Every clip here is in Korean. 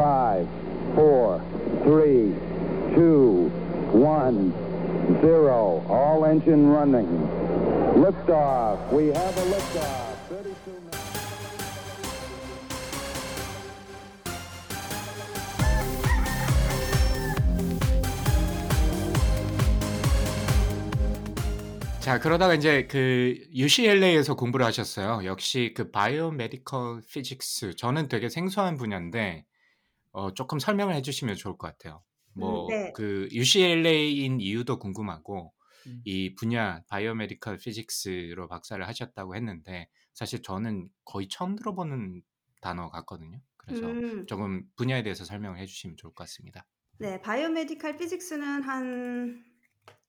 five, four, three, two, one, zero. All engine running. Liftoff. We have a liftoff. 32 minutes. 자, 그러다가 이제 그 UCLA에서 공부를 하셨어요. 역시 그 바이오메디컬 피직스. 저는 되게 생소한 분야인데 어, 조금 설명을 해주시면 좋을 것 같아요. 음, 뭐 네. 그 UCLA인 이유도 궁금하고 음. 이 분야 biomedical physics로 박사를 하셨다고 했는데 사실 저는 거의 처음 들어보는 단어 같거든요. 그래서 음, 조금 분야에 대해서 설명을 해주시면 좋을 것 같습니다. 네, 바이오메디칼 피직스는 한,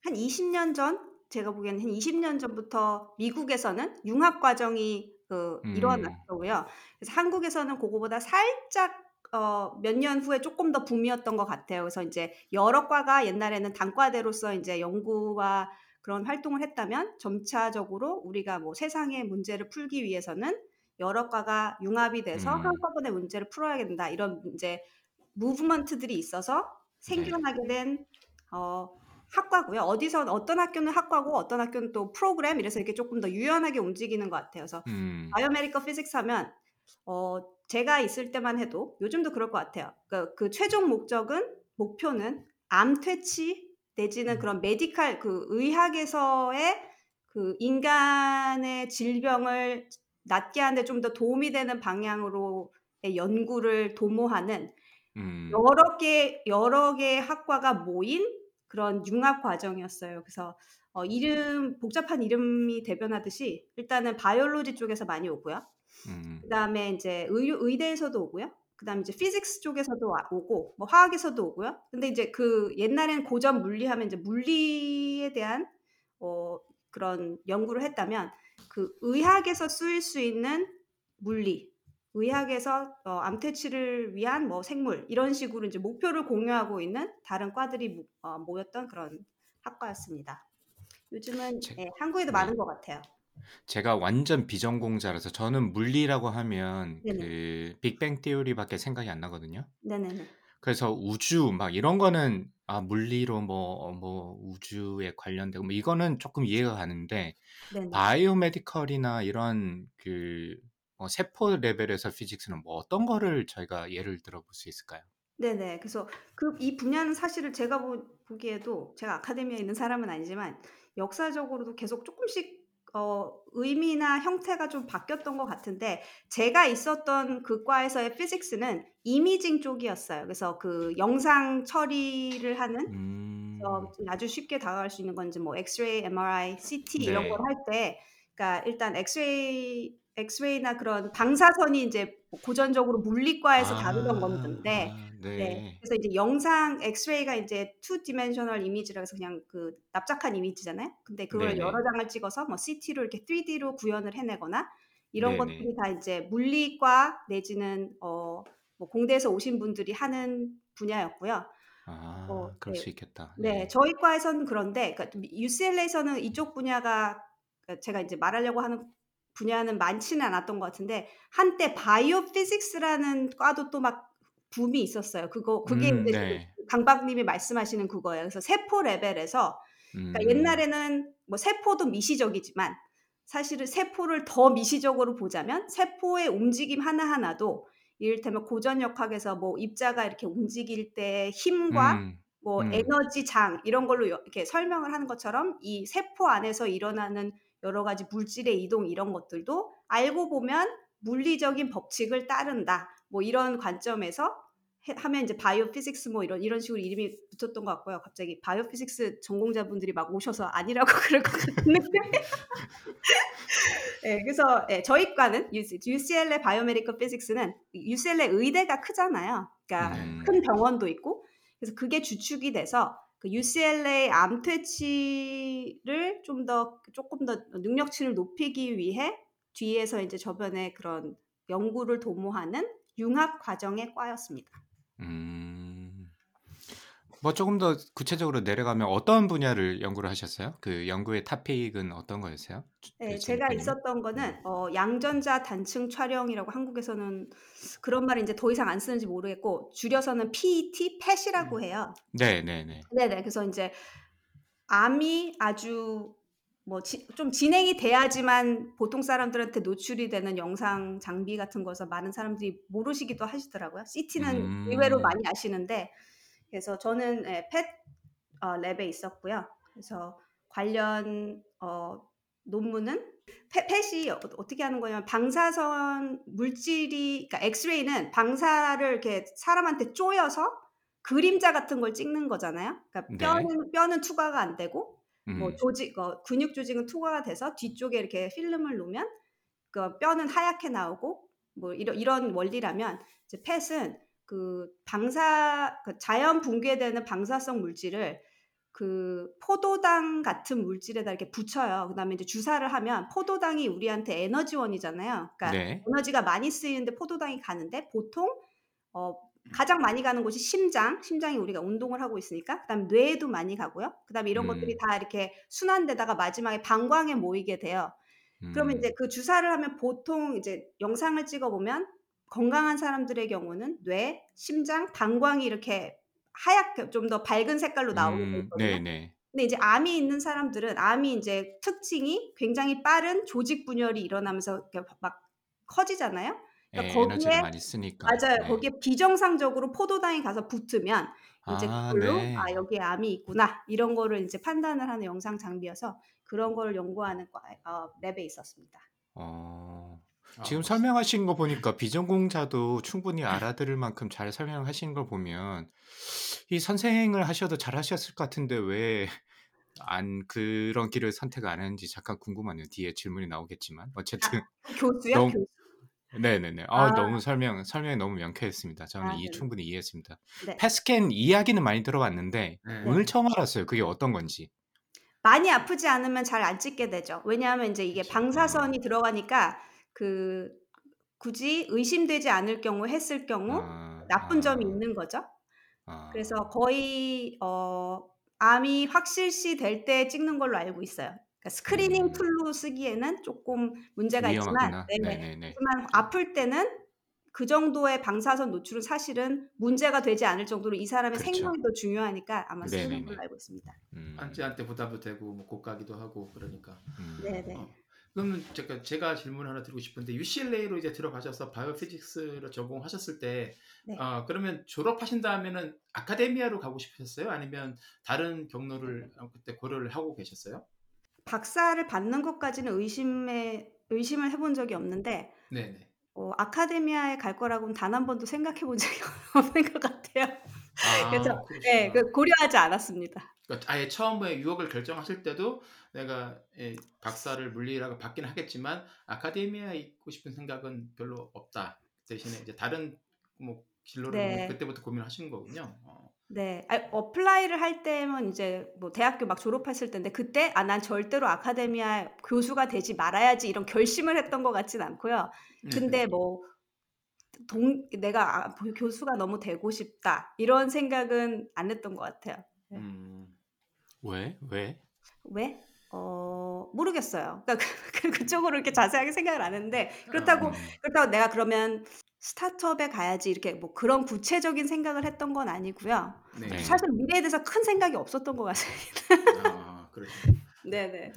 한 20년 전? 제가 보기에는 한 20년 전부터 미국에서는 융합 과정이 그 음, 일어났고요. 그래서 한국에서는 그거보다 살짝 어, 몇 년 후에 조금 더 붐이었던 것 같아요. 그래서 이제 여러 과가 옛날에는 단과대로서 이제 연구와 그런 활동을 했다면 점차적으로 우리가 뭐 세상의 문제를 풀기 위해서는 여러 과가 융합이 돼서 음, 한꺼번에 문제를 풀어야 된다. 이런 이제 movement들이 있어서 네, 생겨나게 된 어, 학과고요. 어디서 어떤 학교는 학과고 어떤 학교는 또 프로그램 이래서 이렇게 조금 더 유연하게 움직이는 것 같아요. 그래서 음, biomedical physics 하면 어, 제가 있을 때만 해도 요즘도 그럴 것 같아요. 그, 그 최종 목적은 목표는 암 퇴치 내지는 음. 그런 메디칼 그 의학에서의 그 인간의 질병을 낫게 하는데 좀 더 도움이 되는 방향으로의 연구를 도모하는 음, 여러 개 여러 개의 학과가 모인 그런 융합 과정이었어요. 그래서 어, 이름 복잡한 이름이 대변하듯이 일단은 바이올로지 쪽에서 많이 오고요. 음, 그다음에 이제 의, 의대에서도 오고요. 그다음에 이제 피직스 쪽에서도 와- 오고 뭐 화학에서도 오고요. 근데 이제 그 옛날에는 고전 물리하면 이제 물리에 대한 어, 그런 연구를 했다면 그 의학에서 쓰일 수 있는 물리, 의학에서 어, 암퇴치를 위한 뭐 생물 이런 식으로 이제 목표를 공유하고 있는 다른 과들이 모, 어, 모였던 그런 학과였습니다. 요즘은 제, 예, 한국에도 네. 많은 것 같아요. 제가 완전 비전공자라서 저는 물리라고 하면 네네, 그 Big Bang Theory밖에 생각이 안 나거든요. 네네네. 그래서 우주 막 이런 거는 아 물리로 뭐 뭐 우주에 관련되고 뭐 이거는 조금 이해가 가는데 네네. biomedical이나 이런 그뭐 세포 레벨에서 physics는 뭐 어떤 거를 저희가 예를 들어 볼 수 있을까요? 네네. 그래서 그 이 분야는 사실은 제가 보, 보기에도 제가 academia에 있는 사람은 아니지만 역사적으로도 계속 조금씩 어, 의미나 형태가 좀 바뀌었던 것 같은데 제가 있었던 그 과에서의 physics는 imaging 쪽이었어요. 그래서 그 영상 처리를 하는 그래서 음, 아주 쉽게 다가갈 수 있는 건지 뭐 엑스레이, MRI, CT 이런 걸 네, 할 때, 그러니까 일단 엑스레이, 엑스레이나 그런 방사선이 이제 고전적으로 물리과에서 다루던 아, 건데, 아, 네, 네, 그래서 이제 영상 엑스레이가 이제 two dimensional image라 해서 그냥 그 납작한 이미지잖아요. 근데 그걸 여러 네네, 장을 찍어서 뭐 CT로 이렇게 3D로 구현을 해내거나 이런 네네. 것들이 다 이제 물리과 내지는 어, 뭐 공대에서 오신 분들이 하는 분야였고요. 아, 어, 그럴 네. 수 있겠다. 네, 네, 저희 과에서는 그런데, 그러니까 UCLA에서는 이쪽 분야가 그러니까 제가 이제 말하려고 하는 분야는 많지는 않았던 것 같은데 한때 바이오 피직스라는 과도 또 막 붐이 있었어요. 그거 그게 음, 이제 네, 지금 강박님이 말씀하시는 그거예요. 그래서 세포 레벨에서 그러니까 음, 옛날에는 뭐 세포도 미시적이지만 사실은 세포를 더 미시적으로 보자면 세포의 움직임 하나 하나도 이를테면 고전역학에서 뭐 입자가 이렇게 움직일 때 힘과 음, 뭐 음, 에너지 장 이런 걸로 여- 이렇게 설명을 하는 것처럼 이 세포 안에서 일어나는 여러 가지 물질의 이동 이런 것들도 알고 보면 물리적인 법칙을 따른다. 뭐 이런 관점에서 해- 하면 이제 biophysics 뭐 이런 이런 식으로 이름이 붙었던 것 같고요. 갑자기 biophysics 전공자분들이 막 오셔서 아니라고 그럴 것 같은데. 네, 그래서 예, 저희 과는 UCLA biomedical physics는 UCLA 의대가 크잖아요. 그러니까 음, 큰 병원도 있고 그래서 그게 주축이 돼서 그 UCLA 암 퇴치를 좀 더 조금 더 능력치를 높이기 위해 뒤에서 이제 저변에 그런 연구를 도모하는 융합 과정의 과였습니다. 음. 뭐 조금 더 구체적으로 내려가면 어떤 분야를 연구를 하셨어요? 그 연구의 토픽은 어떤 거였어요? 네, 그 제가? 있었던 거는 어, 양전자 단층 촬영이라고 한국에서는 그런 말을 이제 더 이상 안 쓰는지 모르겠고 줄여서는 PET, PET이라고 음. 해요. 네, 네, 네. 네 네. 그래서 이제 암이 아주 뭐 좀 진행이 돼야지만 보통 사람들한테 노출이 되는 영상 장비 같은 거서 많은 사람들이 모르시기도 하시더라고요. CT는 의외로 음. 많이 아시는데 그래서 저는 예, 펫 어, 랩에 있었고요. 그래서 관련 어, 논문은 펫, 펫이 어, 어떻게 하는 거냐면 방사선 물질이 그러니까 엑스레이는 방사를 이렇게 사람한테 쪼여서 그림자 같은 걸 찍는 거잖아요. 그러니까 네. 뼈는 뼈는 투과가 안 되고 뭐 음. 조직 어, 근육 조직은 투과가 돼서 뒤쪽에 이렇게 필름을 놓으면 그 뼈는 하얗게 나오고 뭐 이런 이런 원리라면 이제 펫은 그 방사 그 자연 붕괴되는 방사성 물질을 그 포도당 같은 물질에다 이렇게 붙여요. 그다음에 이제 주사를 하면 포도당이 우리한테 에너지원이잖아요. 그러니까 네. 에너지가 많이 쓰이는데 포도당이 가는데 보통 어 가장 많이 가는 곳이 심장, 심장이 우리가 운동을 하고 있으니까. 그다음에 뇌에도 많이 가고요. 그다음에 이런 것들이 음. 다 이렇게 순환되다가 마지막에 방광에 모이게 돼요. 그러면 이제 음. 그 주사를 하면 보통 이제 영상을 찍어 보면 건강한 사람들의 경우는 뇌, 심장, 방광이 이렇게 하얗게 좀 더 밝은 색깔로 나오게 돼 음. 있거든요. 네, 네. 근데 이제 암이 있는 사람들은 암이 이제 특징이 굉장히 빠른 조직 분열이 일어나면서 이렇게 막 커지잖아요. 예, 그러니까 에너지를 거기에 많이 쓰니까. 맞아요. 네. 거기에 비정상적으로 포도당이 가서 붙으면 이제 아, 그걸로 네. '아 여기에 암이 있구나.' 이런 거를 인제 판단을 하는 영상 장비여서 그런 거를 연구하는 과어 랩에 있었습니다. 어. 아 지금 멋있 설명하신 거 보니까 비전공자도 충분히 알아들을 만큼 잘 설명하시는 걸 보면 이 선생을 하셔도 잘하셨을 것 같은데 왜 안 그런 길을 선택 안 했는지 잠깐 궁금하네요. 뒤에 질문이 나오겠지만. 아 어쨌든 교수요? 너무 교수. 네네네. 아 아. 너무 설명 설명이 너무 명쾌했습니다. 저는 아 이 네네. 충분히 이해했습니다. 네. 펫스캔 이야기는 많이 들어봤는데 네. 오늘 네. 처음 알았어요. 그게 어떤 건지. 많이 아프지 않으면 잘 안 찍게 되죠. 왜냐하면 인제 이게. 방사선이 음. 들어가니까 그 굳이 의심되지 않을 경우 했을 경우 아. 나쁜 점이 아. 있는 거죠. 그래서 아. 거의 어 암이 확실시 될 때 찍는 걸로 알고 있어요. 그러니까 screening 음. tool로 쓰기에는 쪼끔 문제가 있지만 위험하구나. 네. 네네네. 하지만 아플 때는 그 정도의 방사선 노출은 사실은 문제가 되지 않을 정도로 이 사람의 그렇죠. 생명이 더 중요하니까 아마 쓰는 걸로. 알고 있습니다. 음. 환자한테 부담도 되고 뭐 고가기도 하고 그러니까. 음. 네네. 어. 그러면 제가 제가 질문 하나 드리고 싶은데 UCLA로 이제 들어가셔서 biophysics를 전공하셨을 때 네. 어 그러면 졸업하신 다음에는 academia로 가고 싶으셨어요? 아니면 다른 경로를 어 그때 고려를 하고 계셨어요? 박사를 받는 것까지는 의심에 의심을 해 본 적이 없는데 네네. 어 아카데미아에 갈 거라고는 단한 번도 생각해 본 적이 없는 것 같아요. 그래서 아예그 그러시구나. 고려하지 않았습니다. 그러니까 아예 처음에 유학을 결정하실 때도 내가 예 박사를 물리학을 받긴 하겠지만 '아카데미아에 있고 싶은 생각은 별로 없다.' 대신에 이제 다른 뭐 진로를 뭐 네. 그때부터 고민을 하신 거군요. 어. 네. 아 apply를 할 때면 인제 뭐 대학교 막 졸업했을 때인데 그때 '아 난 절대로 academia 교수가 되지 말아야지.' 이런 결심을 했던 것 같진 않고요. 근데 네네. 뭐 동 '내가 아 교 교수가 너무 되고 싶다.' 이런 생각은 안 했던 것 같아요. 네. 음. 왜? 왜? 왜? 어 모르겠어요. 그러니까 그 그쪽으로 이렇게 자세하게 생각을 안 했는데 그렇다고 음. 그렇다고 '내가 그러면 스타트업에 가야지.' 이렇게 뭐 그런 구체적인 생각을 했던 건 아니고요. 네. 네. 사실 미래에 대해서 큰 생각이 없었던 것 같습니다. 아 그러시구나. 네네.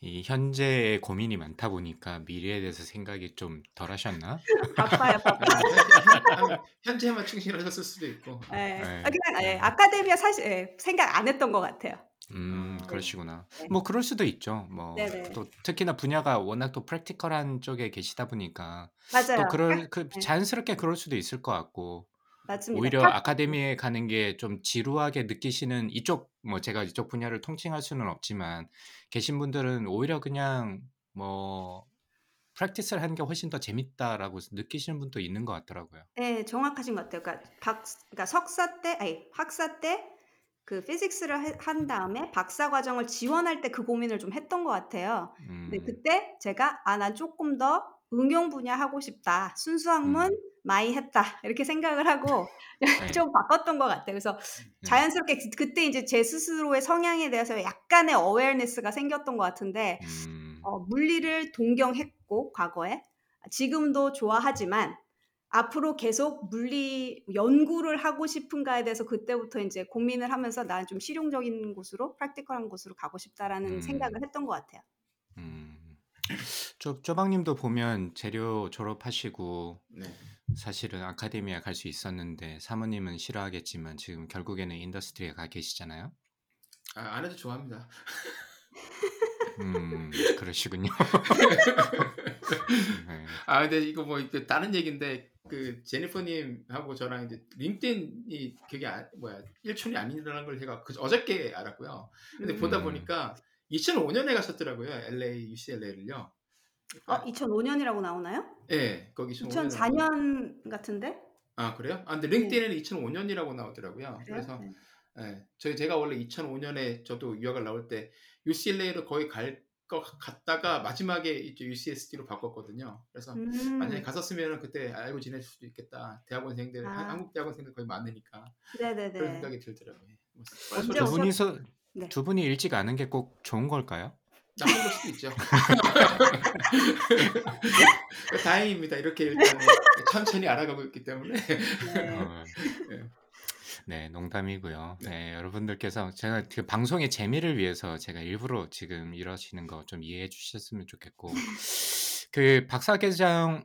이 현재에 고민이 많다 보니까 미래에 대해서 생각이 좀 덜 하셨나? 바빠요, 아 바빠. 현재 아 현재에만 충실하셨을 수도 있고. 예. 네. 아 그냥 예 네. 아카데미아 사실 예 생각 안 했던 것 같아요. 음 아. 네. 그러시구나. 네. 뭐 그럴 수도 있죠. 뭐 네네. 또 특히나 분야가 워낙 또 프랙티컬한 쪽에 계시다 보니까 맞아요. 또 그럴 딱그 예. 자연스럽게 그럴 수도 있을 것 같고 맞습니다. 오히려 딱 아카데미에 가는 게 좀 지루하게 느끼시는 이쪽 뭐 제가 이쪽 분야를 통칭할 수는 없지만 계신 분들은 오히려 그냥 뭐 '프랙티스를 하는 게 훨씬 더 재밌다.'라고 느끼시는 분도 있는 것 같더라고요. 예. 정확하신 것 같아요. 그러니까 박 그러니까 석사 때 아니 학사 때 그 피직스를 해 한 다음에 박사 과정을 지원할 때 그 고민을 좀 했던 것 같아요. 근데 음. 그때 제가 '아 난 쪼끔 더 응용 분야 하고 싶다. 순수 학문 음. 많이 했다. 이렇게 생각을 하고 네. 좀 바꿨던 것 같아요. 그래서 네. 자연스럽게 그- 그때 이제 제 스스로의 성향에 대해서 약간의 어웨어네스가 생겼던 것 같은데 음. 어, 물리를 동경했고 과거에 지금도 좋아하지만 앞으로 계속 물리 연구를 하고 싶은가에 대해서 그때부터 이제 고민을 하면서 나는 좀 실용적인 곳으로 프랙티컬한 곳으로 가고 싶다라는 음. 생각을 했던 것 같아요. 음. 쪼 쪼박님도 보면 재료 졸업하시고 네. 사실은 academia 갈 수 있었는데 사모님은 싫어하겠지만 지금 결국에는 industry에 가 계시잖아요. 아, 안 해도 좋아합니다. 음, 그러시군요. 네. 아 근데 이거 뭐 다른 얘기인데 그 제니퍼님하고 저랑 이제 링크드인이 그게 아, 뭐야 일촌이 아니라는 걸 제가 그 어저께 알았고요. 근데 음. 보다 음. 보니까 2005년에 가셨더라고요. LA UCLA를요. 어, 2005년이라고 나오나요? 예, 거기 2005년. 2004년 같은데? 아 그래요? 아 근데 링크드인에는 2005년이라고 나오더라고요. 그래요? 그래서 네. 예, 저희 제가 원래 2005년에 저도 유학을 나올 때 UCLA로 거의 갈 것 같다가 마지막에 이제 UCSD로 바꿨거든요. 그래서 만약에 음. 갔었으면 그때 알고 지낼 수도 있겠다. 대학원생들 한- 아. 한국 대학원생들 거의 많으니까 네네네. 그런 생각이 들더라고요. 뭐 언제 두 분이서 네. 두 분이 일찍 아는 게 꼭 좋은 걸까요? 나쁜 걸 수도 있죠. 다행입니다. 이렇게 일단 천천히 알아가고 있기 때문에. 네. 어, 네. 네, 농담이고요. 네, 여러분들께서 제가 그 방송의 재미를 위해서 제가 일부러 지금 이러시는 거 좀 이해해 주셨으면 좋겠고, 그 박사과정을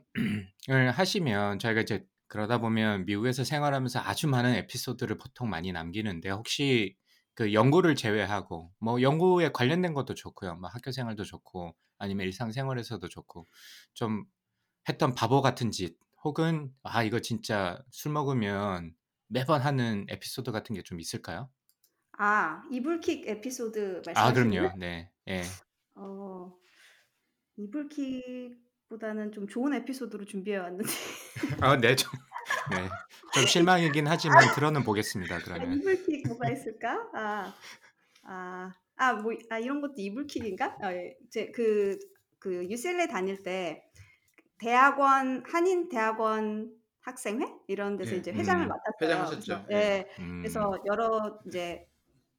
하시면 저희가 이제 그러다 보면 미국에서 생활하면서 아주 많은 에피소드를 보통 많이 남기는데 혹시 그 연구를 제외하고 뭐 연구에 관련된 것도 좋고요, 뭐 학교 생활도 좋고 아니면 일상 생활에서도 좋고 좀 했던 바보 같은 짓 혹은 아 이거 진짜 술 먹으면 매번 하는 에피소드 같은 게 좀 있을까요? 아, 이불킥 에피소드 아 말씀하시는 그럼요. 네. 예. 어, 이불킥보다는 좀 좋은 에피소드로 준비해 왔는데. 아, 네. 좀 네. 좀 실망이긴 하지만 들어는 보겠습니다. 아, 그러면. 이불킥 뭐가 있을까? 아, 아, 아, 뭐, 아, 이런 것도 이불킥인가? 아, 예. 제, 그, 그, UCLA 다닐 때, 대학원, 한인 대학원 학생회? 이런 데서 예. 이제 회장을 음. 맡았어요. 회장하셨죠. 그래서, 예. 음. 그래서 여러 이제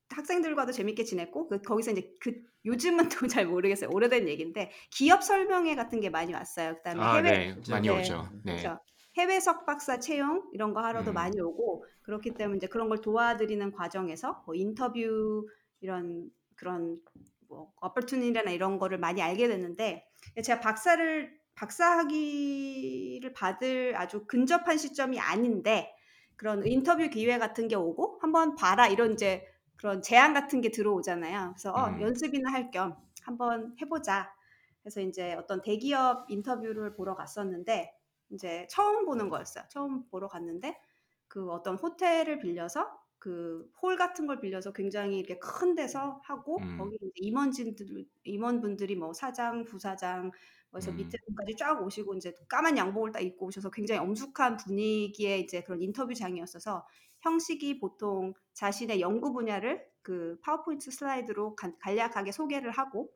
학생들과도 재밌게 지냈고 그 거기서 이제 그 요즘은 또 잘 모르겠어요. 오래된 얘기인데 기업 설명회 같은 게 많이 왔어요. 그다음에 아, 해외 네. 많이 네. 오죠. 네. 그렇죠. 해외 석박사 채용 이런 거 하러도 음. 많이 오고 그렇기 때문에 이제 그런 걸 도와드리는 과정에서 뭐 인터뷰 이런 그런 뭐 어퍼튜니티나 이런 거를 많이 알게 됐는데 제가 박사를 박사 학위를 받을 아주 근접한 시점이 아닌데 그런 인터뷰 기회 같은 게 오고 한번 봐라 이런 이제 그런 제안 같은 게 들어오잖아요. 그래서 어, 음. 연습이나 할 겸 한번 해보자. 그래서 이제 어떤 대기업 인터뷰를 보러 갔었는데 이제 처음 보는 거였어요. 처음 보러 갔는데 그 어떤 호텔을 빌려서 그 홀 같은 걸 빌려서 굉장히 이렇게 큰 데서 하고 음. 거기 임원진들 임원분들이 뭐 사장, 부사장 그래서 음. 밑에 분까지 쫙 오시고 이제 까만 양복을 딱 입고 오셔서 굉장히 엄숙한 분위기의 이제 그런 인터뷰장이었어서 형식이 보통 자신의 연구 분야를 그 파워포인트 슬라이드로 간- 간략하게 소개를 하고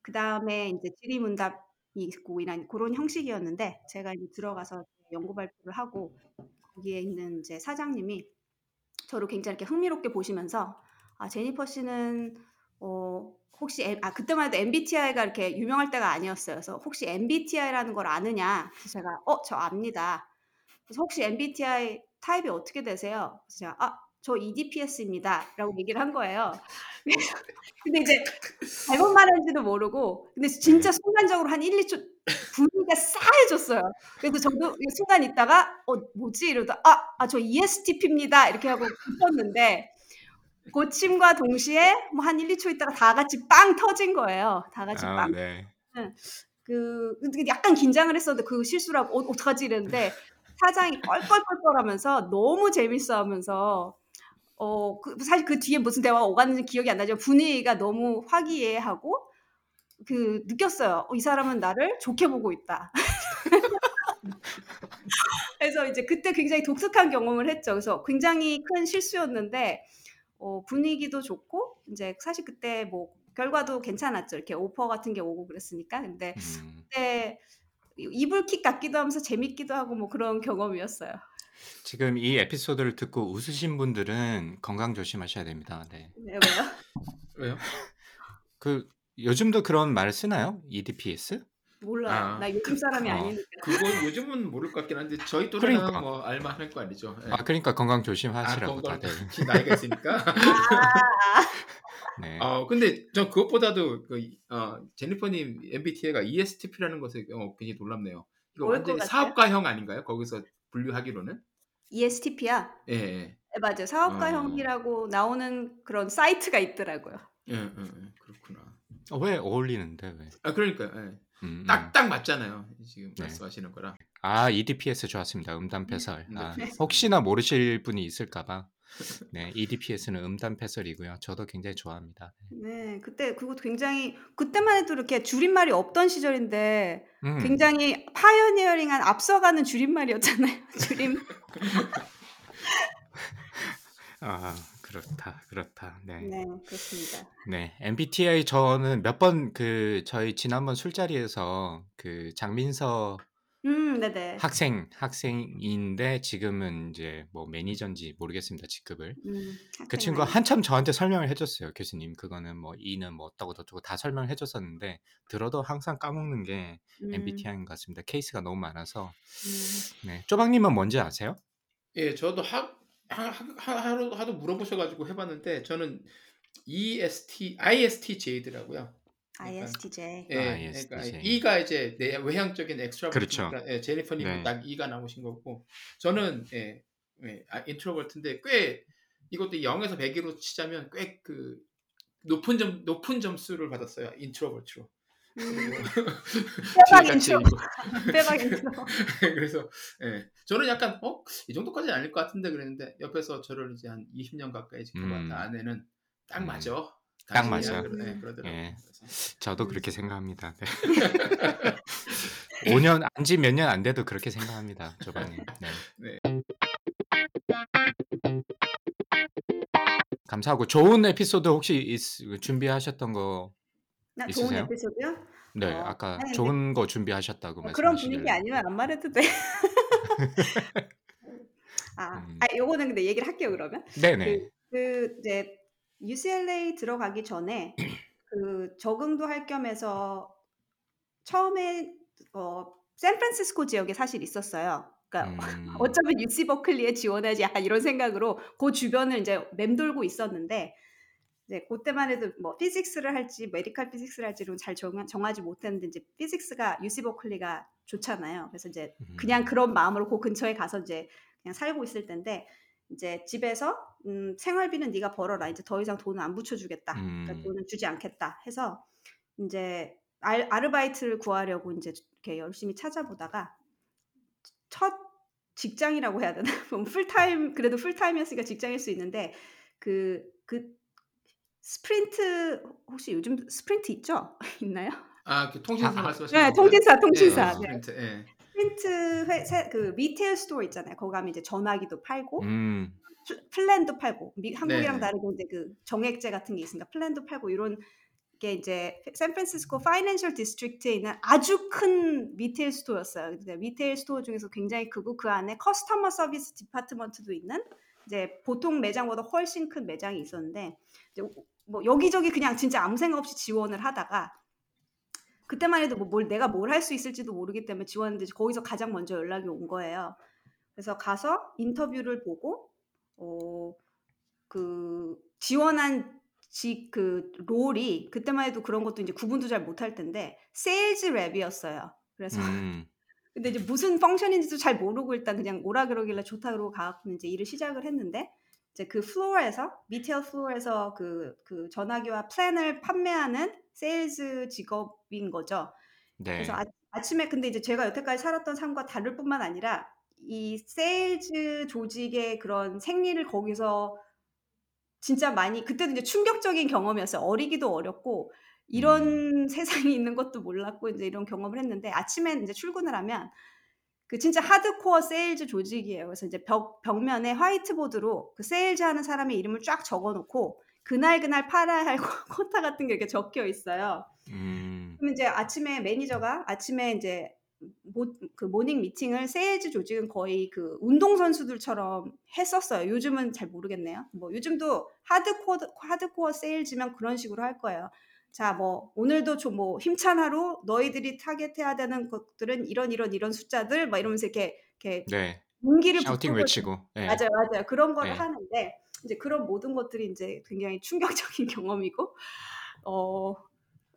그 다음에 이제 질의문답이 있고 이런 그런 형식이었는데 제가 이제 들어가서 연구 발표를 하고 거기에 있는 이제 사장님이 저를 굉장히 이렇게 흥미롭게 보시면서 아 제니퍼 씨는 어 혹시 아 그때만 해도 MBTI가 이렇게 유명할 때가 아니었어요. 그래서 혹시 MBTI라는 걸 아느냐? 그래서 제가 어 저 압니다. 그래서 혹시 MBTI 타입이 어떻게 되세요? 그래서 제가 아 저 EDPS입니다라고 얘기를 한 거예요. 근데 이제 잘못 말했는지도 모르고 근데 진짜 네. 순간적으로 한 1, 2초 분위기가 싸해졌어요. 그래서 저도 이 순간 있다가 어 뭐지 이러다 아, 아 저 ESTP입니다 이렇게 하고 웃었는데 고침과 동시에 뭐 한 1, 2초 있다가 다 같이 빵 터진 거예요. 다 같이 아, 빵. 네. 그 약간 긴장을 했었는데 그 실수라고 어, 어떡하지 이랬는데 사장이 껄껄껄껄하면서 너무 재밌어하면서 어, 그 사실 그 뒤에 무슨 대화가 오갔는지 기억이 안 나지만 분위기가 너무 화기애애하고 그 느꼈어요. 어, 이 사람은 나를 좋게 보고 있다. 그래서 이제 그때 굉장히 독특한 경험을 했죠. 그래서 굉장히 큰 실수였는데 어, 분위기도 좋고 이제 사실 그때 뭐 결과도 괜찮았죠. 이렇게 오퍼 같은 게 오고 그랬으니까. 근데 음. 그때 이불킥 같기도 하면서 재밌기도 하고 뭐 그런 경험이었어요. 지금 이 에피소드를 듣고 웃으신 분들은 건강 조심하셔야 됩니다. 네. 네, 왜요? 왜요? 그 요즘도 그런 말 쓰나요? EDPS? 몰라요. 아, 나 요즘 사람이 어. 아니니까. 그건 요즘은 모를 것 같긴 한데 저희 또래는 그러니까. 뭐 알만할 거 아니죠. 예. 아 그러니까 건강 아, 조심하시라고 건강 다들. 나이가 있으니까. 아, 네. 어 근데 전 그것보다도 그 어, 제니퍼님 MBTI가 ESTP라는 것에 어, 굉장히 놀랍네요. 이거 뭘 완전히 것 같아요? 사업가형 아닌가요? 거기서 분류하기로는? ESTP야. 예, 예, 네, 맞아요. 사업가형이라고 나오는 그런 사이트가 있더라고요. 예, 예, 예, 그렇구나. 어, 왜 어울리는데 왜? 아 그러니까 예. 음, 음. 딱딱 맞잖아요. 지금 네. 말씀하시는 거랑. 아 EDPS 좋았습니다. 음담 패설. 아, 네. 혹시나 모르실 분이 있을까봐. 네, EDPS는 음담 패설이고요. 저도 굉장히 좋아합니다. 네, 그때 그거 굉장히 그때만 해도 이렇게 줄임말이 없던 시절인데 음, 굉장히 pioneering한 앞서가는 줄임말이었잖아요. 줄임. 아 그렇다, 그렇다. 네, 네, 그렇습니다. 네. MBTI 저는 몇 번 그 저희 지난번 술자리에서 그 장민서 음, 네네. 학생 학생인데 지금은 이제 뭐 매니저인지 모르겠습니다 직급을. 음, 그 많이. 한참 저한테 설명을 해줬어요. 교수님 그거는 뭐 E는 뭐 어떠고 저쩌고 다 설명을 해줬었는데 들어도 항상 까먹는 게 음, MBTI인 것 같습니다. 케이스가 너무 많아서. 음. 네, 쪼박님은 뭔지 아세요? 예, 저도 하, 하, 하, 하루 하도 물어보셔가지고 해봤는데 저는 EST, ISTJ더라고요. 그러니까 ISTJ. 예, ISTJ. 그러니까 E가 이제 내 외향적인 extrovert니까 그렇죠. 예, 제니퍼님은 네. 딱 E가 나오신 거고 저는 예, 예, 아, introvert인데 꽤 이것도 0에서 100으로 치자면 꽤 그 높은 점 높은 점수를 받았어요 introvert로. 음, 뒤에같이 빼박 인트로. 이거. 빼박 인트로. 그래서 예, 저는 약간 어 이 정도까지는 아닐 것 같은데 그랬는데 옆에서 저를 이제 한 20년 가까이 지켜봤던 음. 아내는 딱 음. 맞아. 딱 당신이야. 맞아. 그러, 예, 음. 그러더라고요. 예. 저도 음. 그렇게 생각합니다. 네. 5년 안지 몇 년 안 돼도 그렇게 생각합니다. 쪼박님. 네. 네. 감사하고 좋은 에피소드 혹시 있- 준비하셨던 거 나 좋은 있으세요? 에피소드요? 네, 어, 아까 아니, 근데 좋은 거 준비하셨다고 뭐 그런 분위기 말씀하시길래. 아니면 안 말해도 돼. 아, 음. 아, 요거는 근데 얘기를 할게요 그러면. 네네. 그, 그 이제 UCLA 들어가기 전에 그 적응도 할 겸해서 처음에 어, 샌프란시스코 지역에 사실 있었어요. 그러니까 음, 어쩌면 UC 버클리에 지원하지 약간 이런 생각으로 그 주변을 이제 맴돌고 있었는데 이제 그때만 해도 뭐 physics를 할지 medical physics를 할지는 잘 정, 정하지 못했는데 이제 physics가 UC 버클리가 좋잖아요. 그래서 이제 그냥 음, 그런 마음으로 그 근처에 가서 이제 그냥 살고 있을 텐데 이제 집에서 음, 생활비는 네가 벌어라. 이제 더 이상 돈을 안 붙여주겠다. 그러니까 음, 돈을 주지 않겠다. 해서 이제 알, 아르바이트를 구하려고 이제 이렇게 열심히 찾아보다가 첫 직장이라고 해야 되나? 뭐 풀타임 그래도 풀타임이었으니까 직장일 수 있는데 그 그 스프린트 혹시 요즘 스프린트 있죠? 있나요? 아, 그 통신사 아, 말씀하시는 네? 통신사, 예, 통신사. 아. 네. 스프린트. 예. 스프린트 회, 세, 그 retail store 있잖아요. 거기 가면 이제 전화기도 팔고 음, 플- 플랜도 팔고 미, 한국이랑 네. 다르게 이제 그 정액제 같은 게 있으니까 플랜도 팔고 이런 게 이제 샌프란시스코 Financial District에 있는 아주 큰 retail store였어요. 근데 retail store 중에서 굉장히 크고 그 안에 customer service department도 있는 이제 보통 매장보다 훨씬 큰 매장이 있었는데 이제 뭐 여기저기 그냥 진짜 아무 생각 없이 지원을 하다가 그때만 해도 뭐 뭘 내가 뭘 할 수 있을지도 모르기 때문에 지원했는데 거기서 가장 먼저 연락이 온 거예요. 그래서 가서 인터뷰를 보고 어, 그 지원한 직 그 role이 그때만 해도 그런 것도 이제 구분도 잘 못할 텐데 sales rep이었어요. 그래서 음, 근데 이제 무슨 function인지도 잘 모르고 일단 그냥 오라 그러길래 좋다 그러고 가갖고 이제 일을 시작을 했는데 이제 그 floor에서 retail floor에서 그, 그 전화기와 플랜을 판매하는 세일즈 직업인 거죠. 네. 그래서 아, 아침에 근데 이제 제가 여태까지 살았던 삶과 다를 뿐만 아니라 이 세일즈 조직의 그런 생리를 거기서 진짜 많이 그때도 이제 충격적인 경험이었어요. 어리기도 어렸고 이런 음, 세상이 있는 것도 몰랐고 이제 이런 경험을 했는데 아침에 이제 출근을 하면 그 진짜 하드코어 세일즈 조직이에요. 그래서 이제 벽, 벽면에 화이트보드로 그 세일즈 하는 사람의 이름을 쫙 적어 놓고 그날 그날 팔아야 할 쿼타 같은 게 이렇게 적혀 있어요. 음, 그럼 이제 아침에 매니저가 아침에 이제 모, 그 morning meeting을 세일즈 조직은 거의 그 운동 선수들처럼 했었어요. 요즘은 잘 모르겠네요. 뭐 요즘도 하드코어 하드코어 세일즈면 그런 식으로 할 거예요. 자, 뭐 오늘도 좀 뭐 힘찬 하루 너희들이 타겟해야 되는 것들은 이런 이런 이런 숫자들 막 이러면서 이렇게 이렇게 네. 용기를 샤우팅 외치고. 네. 맞아요, 맞아요. 그런 거를 네. 하는데 이제 그런 모든 것들이 이제 굉장히 충격적인 경험이고 어,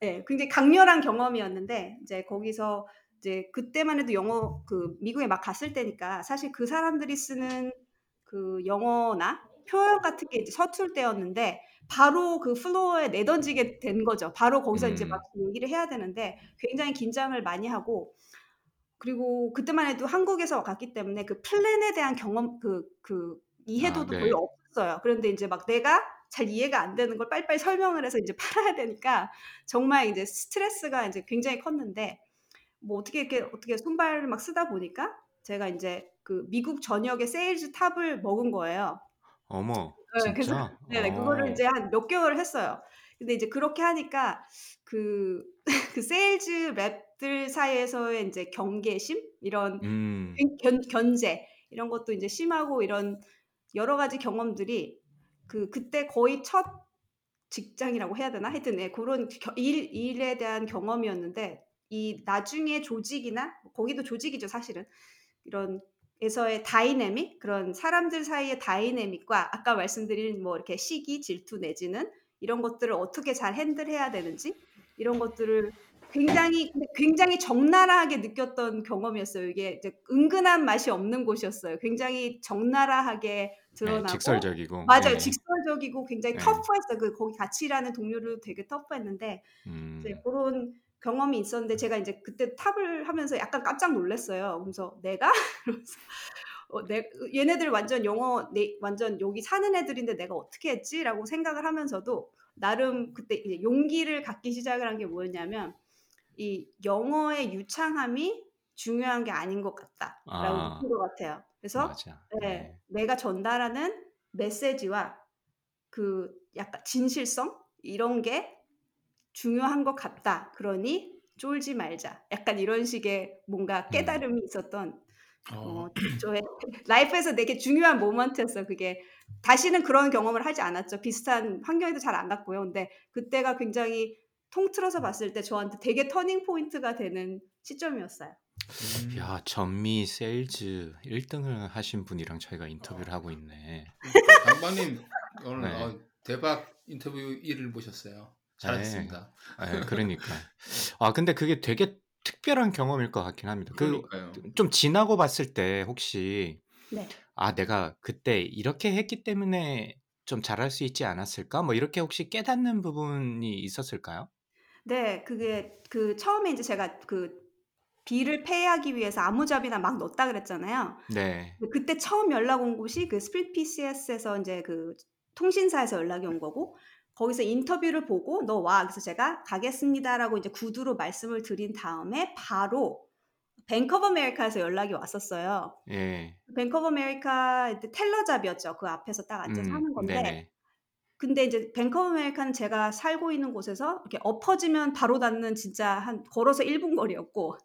네, 굉장히 강렬한 경험이었는데 이제 거기서 이제 그때만 해도 영어 그 미국에 막 갔을 때니까 사실 그 사람들이 쓰는 그 영어나 표현 같은 게 이제 서툴 때였는데 바로 그 플로어에 내던지게 된 거죠. 바로 거기서 이제 막 음. 얘기를 해야 되는데 굉장히 긴장을 많이 하고 그리고 그때만 해도 한국에서 갔기 때문에 그 플랜에 대한 경험 그그 아, 이해도도 거의 네. 없었어요. 그런데 이제 막 내가 잘 이해가 안 되는 걸 빨리빨리 설명을 해서 이제 팔아야 되니까 정말 이제 스트레스가 이제 굉장히 컸는데 뭐 어떻게 이렇게 어떻게 손발을 막 쓰다 보니까 제가 이제 그 미국 전역의 세일즈 top을 먹은 거예요. 어머, 네, 그래서 진짜? 네네 그거를 어. 이제 한 몇 개월을 했어요. 근데 이제 그렇게 하니까 그, 그 sales rep들 사이에서의 이제 경계심 이런 음. 견, 견제 이런 것도 이제 심하고 이런 여러 가지 경험들이 그 그때 거의 첫 직장이라고 해야 되나 하여튼 네, 그런 겨- 일 일에 대한 경험이었는데 이 나중에 조직이나 거기도 조직이죠 사실은 이런 에서의 다이내믹 그런 사람들 사이의 다이내믹과 아까 말씀드린 뭐 이렇게 시기 질투 내지는 이런 것들을 어떻게 잘 핸들해야 되는지 이런 것들을 굉장히 굉장히 적나라하게 느꼈던 경험이었어요. 이게 이제 은근한 맛이 없는 곳이었어요. 굉장히 적나라하게 네, 드러나고 직설적이고. 맞아요. 네. 직설적이고 굉장히 네. 터프했어요. 그 거기 같이 일하는 동료들도 되게 터프했는데 음. 이제 그런 경험이 있었는데 제가 이제 그때 탑을 하면서 약간 깜짝 놀랐어요. 그래서 내가 어, 내, 얘네들 완전 영어 내, 완전 여기 사는 애들인데 내가 어떻게 했지라고 생각을 하면서도 나름 그때 이제 용기를 갖기 시작을 한 게 뭐였냐면 이 영어의 유창함이 중요한 게 아닌 것 같다라고 아, 느낀 것 같아요. 그래서. 네, 네. 내가 전달하는 메시지와 그 약간 진실성 이런 게 중요한 것 같다. 그러니 쫄지 말자. 약간 이런 식의 뭔가 음. 깨달음이 있었던 어, 어, 저의 life에서 되게 중요한 moment였어요. 그게 다시는 그런 경험을 하지 않았죠. 비슷한 환경에도 잘 안 갔고요. 근데 그때가 굉장히 통틀어서 봤을 때 저한테 되게 터닝 포인트가 되는 시점이었어요. 음. 야, 전미 세일즈 1등을 하신 분이랑 저희가 인터뷰를 하고 있네. 강박님 오늘 네. 어, 대박 인터뷰 일을 보셨어요. 잘하셨습니다. 네, 그러니까. 아, 근데 그게 되게 특별한 경험일 것 같긴 합니다. 그 그러니까요. 좀 지나고 봤을 때 혹시 네. 아, 내가 그때 이렇게 했기 때문에 좀 잘할 수 있지 않았을까? 뭐 이렇게 혹시 깨닫는 부분이 있었을까요? 네, 그게 그 처음에 이제 제가 그 bill을 pay하기 위해서 아무 job이나 막 넣었다 그랬잖아요. 네. 그때 처음 연락 온 곳이 그 Sprint PCS에서 이제 그 통신사에서 연락이 온 거고 거기서 인터뷰를 보고 너 와. 그래서 제가 가겠습니다라고 이제 구두로 말씀을 드린 다음에 바로 Bank of America에서 연락이 왔었어요. 예. Bank of America teller job이었죠. 그 앞에서 딱 앉아서 음, 하는 건데 네네. 근데 이제 Bank of America는 제가 살고 있는 곳에서 이렇게 엎어지면 바로 닿는 진짜 한 걸어서 1분 거리였고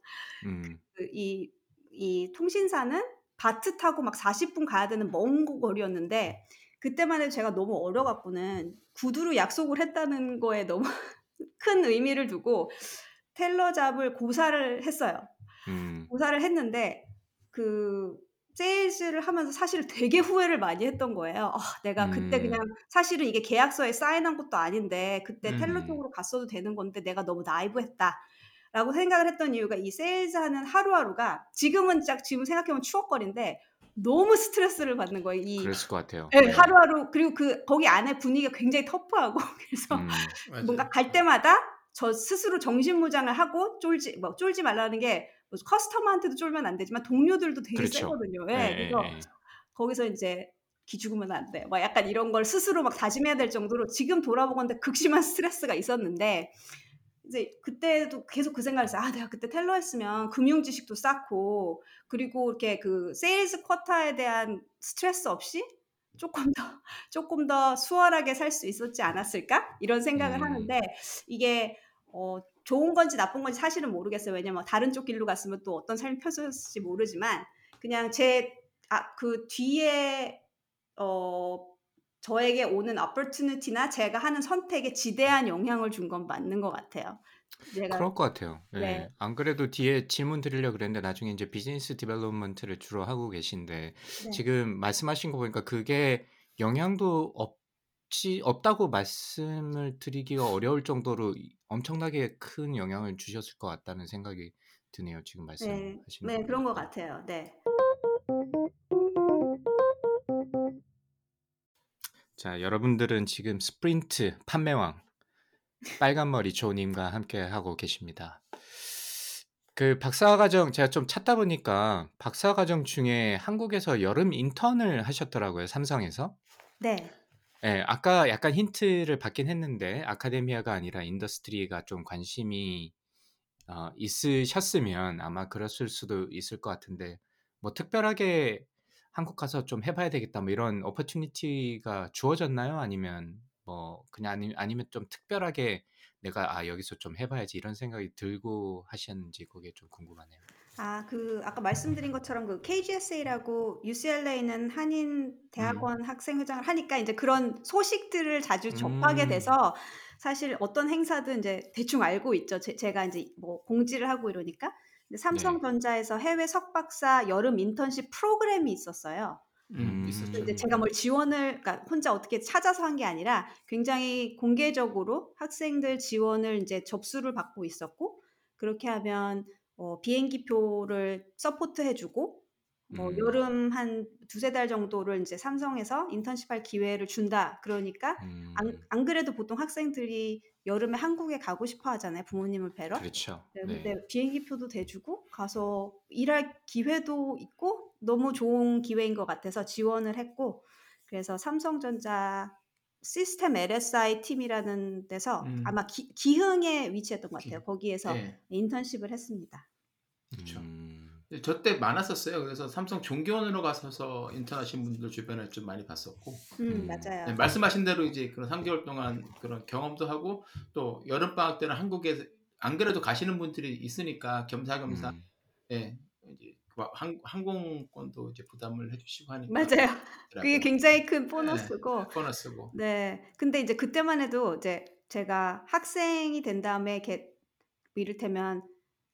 음, 그 이, 이 통신사는 바트 타고 막 40분 가야 되는 먼 거리였는데 그때만 해도 제가 너무 어려갖고는 구두로 약속을 했다는 거에 너무 큰 의미를 두고 텔러 잡을 고사를 했어요. 음, 고사를 했는데 그 세일즈를 하면서 사실 되게 후회를 많이 했던 거예요. 아, 내가 그때 음, 그냥 사실은 이게 계약서에 사인한 것도 아닌데 그때 텔러 음, 쪽으로 갔어도 되는 건데 내가 너무 나이브했다. 라고 생각을 했던 이유가 이 세일즈 하는 하루하루가 지금은 딱 지금 생각해보면 추억거리인데 너무 스트레스를 받는 거예요. 이 그랬을 것 같아요. 네, 네. 하루하루 그리고 그 거기 안에 분위기가 굉장히 터프하고 그래서 음. 뭔가 갈 때마다 저 스스로 정신무장을 하고 쫄지 뭐 쫄지 말라는 게 뭐 customer한테도 쫄면 안 되지만 동료들도 되게 그렇죠. 세거든요. 예, 예, 예, 그래서 예. 거기서 이제 기죽으면 안 돼. 막 약간 이런 걸 스스로 막 다짐해야 될 정도로 지금 돌아보건데 극심한 스트레스가 있었는데 이제 그때도 계속 그 생각을 했어요. 아, 내가 그때 teller 했으면 금융 지식도 쌓고 그리고 이렇게 그 세일즈 quota에 대한 스트레스 없이 조금 더 조금 더 수월하게 살 수 있었지 않았을까? 이런 생각을 음, 하는데 이게 어, 좋은 건지 나쁜 건지 사실은 모르겠어요. 왜냐면 다른 쪽 길로 갔으면 또 어떤 삶이 펼쳐졌을지 모르지만 그냥 제 아, 그 뒤에 어, 저에게 오는 opportunity나 제가 하는 선택에 지대한 영향을 준 건 맞는 것 같아요. 제가 그럴 것 같아요. 예. 네. 안 그래도 뒤에 질문 드리려고 그랬는데 나중에 이제 business development를 주로 하고 계신데 네. 지금 말씀하신 거 보니까 그게 영향도 없지 없다고 말씀을 드리기가 어려울 정도로 이- 엄청나게 큰 영향을 주셨을 것 같다는 생각이 드네요. 지금 네, 말씀하시는 네 거 그런 것. 같아요. 네. 자, 여러분들은 지금 Sprint 판매왕 빨간머리 조님과 함께 하고 계십니다. 그 박사과정 제가 좀 찾다 보니까 박사과정 중에 한국에서 여름 인턴을 하셨더라고요, 삼성에서. 네. 예, 아까 약간 힌트를 받긴 했는데 academia가 아니라 industry가 좀 관심이 어, 있으셨으면 아마 그랬을 수도 있을 것 같은데 뭐 특별하게 한국 가서 좀 해봐야 되겠다 뭐 이런 opportunity가 주어졌나요? 아니면 뭐 그냥 아니, 아니면 좀 특별하게 내가 아 여기서 좀 해봐야지 이런 생각이 들고 하셨는지 그게 좀 궁금하네요. 아, 그 아까 말씀드린 것처럼 그 KGSA라고 UCLA는 한인 음, 대학원 학생회장을 하니까 이제 그런 소식들을 자주 접하게 음, 돼서 사실 어떤 행사든 이제 대충 알고 있죠. 제, 제가 이제 뭐 공지를 하고 이러니까. 근데 네, 삼성전자에서 해외 석박사 여름 인턴십 프로그램이 있었어요. 음. 이제 음, 제가 뭘 지원을, 그러니까 혼자 어떻게 찾아서 한 게 아니라 굉장히 공개적으로 학생들 지원을 이제 접수를 받고 있었고, 그렇게 하면 어, 비행기표를 서포트해주고, 뭐 음, 여름 한 두세 달 정도를 이제 삼성에서 인턴십 할 기회를 준다. 그러니까 안, 음, 안 그래도 보통 학생들이 여름에 한국에 가고 싶어 하잖아요. 부모님을 뵈러. 그렇죠. 네, 네. 근데 비행기표도 대주고 가서 일할 기회도 있고 너무 좋은 기회인 것 같아서 지원을 했고 그래서 삼성전자 시스템 LSI 팀이라는 데서 음, 아마 기, 기흥에 위치했던 것 같아요. 기, 거기에서 예, 인턴십을 했습니다. 그렇죠. 음, 저때 많았었어요. 그래서 삼성 종교원으로 가셔서 인턴하신 분들 주변에 좀 많이 봤었고, 음, 음, 네, 맞아요. 말씀하신 대로 이제 그런 3개월 동안 그런 경험도 하고 또 여름 방학 때는 한국에 안 그래도 가시는 분들이 있으니까 겸사겸사 음, 예, 이제 그 항, 항공권도 이제 부담을 해주시고 하니까 맞아요. 그게. 굉장히 큰 예, 보너스고 보너스고. 네. 근데 이제 그때만 해도 이제 제가 학생이 된 다음에 이렇게 이를테면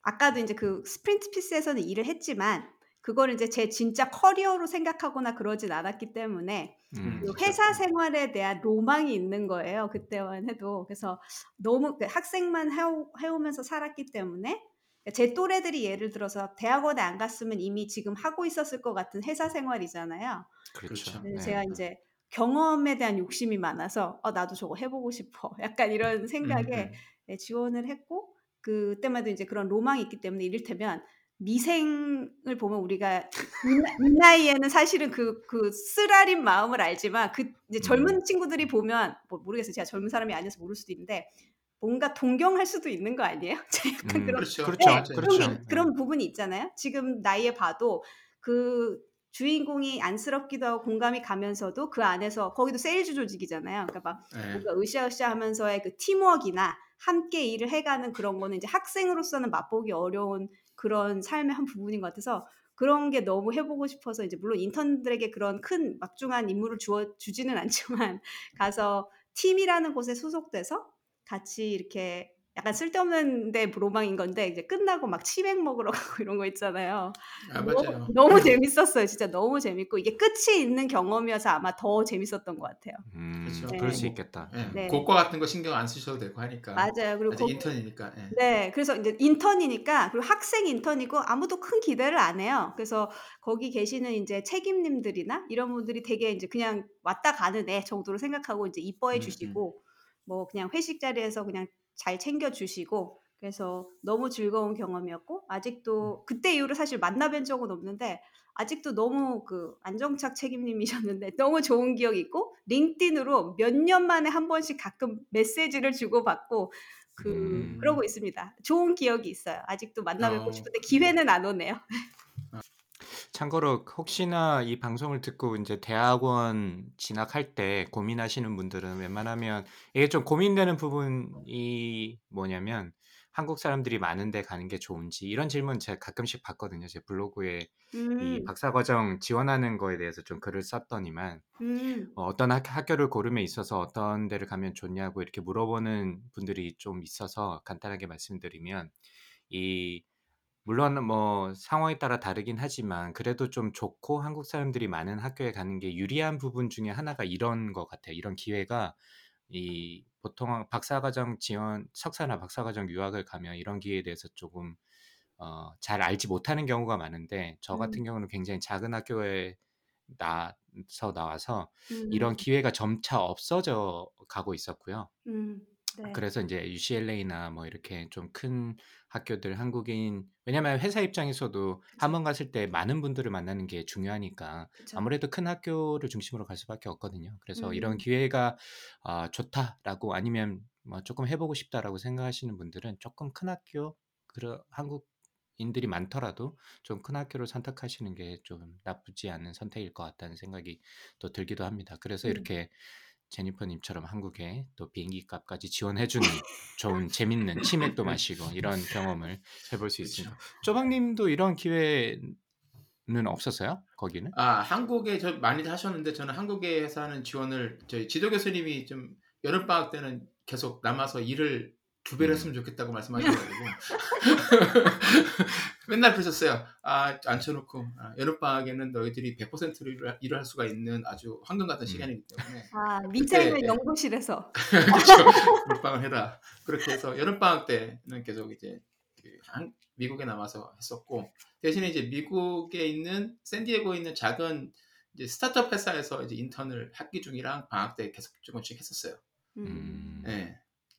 아까도 이제 그 Sprint PCS에서는 일을 했지만 그거를 이제 제 진짜 커리어로 생각하거나 그러진 않았기 때문에 음, 음, 그. 회사 생활에 대한 로망이 있는 거예요. 그때만 해도. 그래서 너무 그 학생만 해오, 해오면서 살았기 때문에 제 또래들이 예를 들어서 대학원에 안 갔으면 이미 지금 하고 있었을 것 같은 회사 생활이잖아요. 그렇죠. 그렇죠. 네. 제가 이제 경험에 대한 욕심이 많아서 어, 나도 저거 해보고 싶어. 약간 이런 음, 생각에 음. 네, 지원을 했고 그때마다 이제 그런 로망이 있기 때문에 이를테면 미생을 보면 우리가 이, 나- 이 나이에는 사실은 그, 그 쓰라린 마음을 알지만 그 이제 음, 젊은 친구들이 보면 뭐 모르겠어요. 제가 젊은 사람이 아니어서 모를 수도 있는데 뭔가 동경할 수도 있는 거 아니에요? 약간 음, 그런 그렇죠. 그렇죠. 네, 맞아요. 그런 그렇죠. 그런 부분이 있잖아요. 지금 나이에 봐도 그 주인공이 안쓰럽기도 하고 공감이 가면서도 그 안에서 거기도 세일즈 조직이잖아요. 그러니까 막 예. 뭔가 으쌰으쌰 하면서의 그 팀워크나 함께 일을 해가는 그런 거는 이제 학생으로서는 맛보기 어려운 그런 삶의 한 부분인 것 같아서 그런 게 너무 해보고 싶어서 이제 물론 인턴들에게 그런 큰 막중한 임무를 주어 주지는 않지만 가서 팀이라는 곳에 소속돼서 같이 이렇게 약간 쓸데없는데 로망인 건데 이제 끝나고 막 치맥 먹으러 가고 이런 거 있잖아요. 아, 너무, 맞아요. 너무 재밌었어요. 진짜 너무 재밌고 이게 끝이 있는 경험이어서 아마 더 재밌었던 것 같아요. 음, 그렇죠. 네. 그럴 수 뭐, 있겠다. 예, 네. 고과 같은 거 신경 안 쓰셔도 되고 하니까. 맞아요. 그리고 거기 인턴이니까. 예. 네, 그래서 이제 인턴이니까 그리고 학생 인턴이고 아무도 큰 기대를 안 해요. 그래서 거기 계시는 이제 책임님들이나 이런 분들이 되게 이제 그냥 왔다 가는 애 정도로 생각하고 이제 이뻐해 음, 음. 주시고 뭐 그냥 회식 자리에서 그냥 잘 챙겨 주시고 그래서 너무 즐거운 경험이었고 음. 아직도 그때 이후로 사실 만나뵌 적은 없는데 아직도 너무 그 안정착 책임님이셨는데 너무 좋은 기억이 있고 링크딘으로 몇 년 만에 한 번씩 가끔 메시지를 주고받고 그 음, 그러고 있습니다. 좋은 기억이 있어요. 아직도 만나 뵙고 어, 싶은데 기회는 안 오네요. 참고로 혹시나 이 방송을 듣고 이제 대학원 진학할 때 고민하시는 분들은 웬만하면 이게 좀 고민되는 부분이 뭐냐면 한국 사람들이 많은 데 가는 게 좋은지 이런 질문 제가 가끔씩 받거든요. 제 블로그에 이 음. 박사과정 지원하는 거에 대해서 좀 글을 썼더니만 음. 어, 어떤 학, 학교를 고름에 있어서 어떤 데를 가면 좋냐고 이렇게 물어보는 분들이 좀 있어서 간단하게 말씀드리면 이 물론 뭐 상황에 따라 다르긴 하지만 그래도 좀 좋고 한국 사람들이 많은 학교에 가는 게 유리한 부분 중에 하나가 이런 것 같아요. 이런 기회가 이 보통 박사과정 지원 석사나 박사과정 유학을 가면 이런 기회에 대해서 조금 어, 잘 알지 못하는 경우가 많은데 저 같은 음. 경우는 굉장히 작은 학교에 나서 나와서 이런 음. 기회가 점차 없어져 가고 있었고요. 음. 네. 그래서 이제 UCLA나 뭐 이렇게 좀 큰 학교들 한국인 왜냐면 회사 입장에서도. 한 번 갔을 때 많은 분들을 만나는 게 중요하니까 그쵸. 아무래도 큰 학교를 중심으로 갈 수밖에 없거든요. 그래서 이런 음. 기회가 아, 좋다라고 아니면 뭐 조금 해보고 싶다라고 생각하시는 분들은 조금 큰 학교 그런 한국 인들이 많더라도 좀 큰 학교를 선택하시는 게 좀 나쁘지 않은 선택일 것 같다는 생각이 또 들기도 합니다. 그래서 음. 이렇게 제니퍼님처럼 한국에 또 비행기 값까지 지원해주는 좋은 재밌는 치맥도 마시고 이런 경험을 해볼 수 있습니다. 쪼박님도 이런 기회는 없었어요? 거기는? 아 한국에 저 많이들 하셨는데 저는 한국에 회사는 지원을 저희 지도 교수님이 좀 여름 방학 때는 계속 남아서 일을 두 배를 음. 했으면 좋겠다고 말씀하셔가지고 맨날 그러셨어요. 아 앉혀놓고 아, 여름 방학에는 너희들이 100%로 일을, 일을 할 수가 있는 아주 황금 같은 음. 시간이기 때문에 아, 있는 그때- 연구실에서. 그렇죠. 물방을 해라. 그렇게 해서 여름 방학 때는 계속 이제 그 한- 미국에 남아서 했었고 대신에 이제 미국에 있는 샌디에고에 있는 작은 이제 스타트업 회사에서 이제 인턴을 학기 중이랑 방학 때 계속 조금씩 했었어요. 음. 음. 네.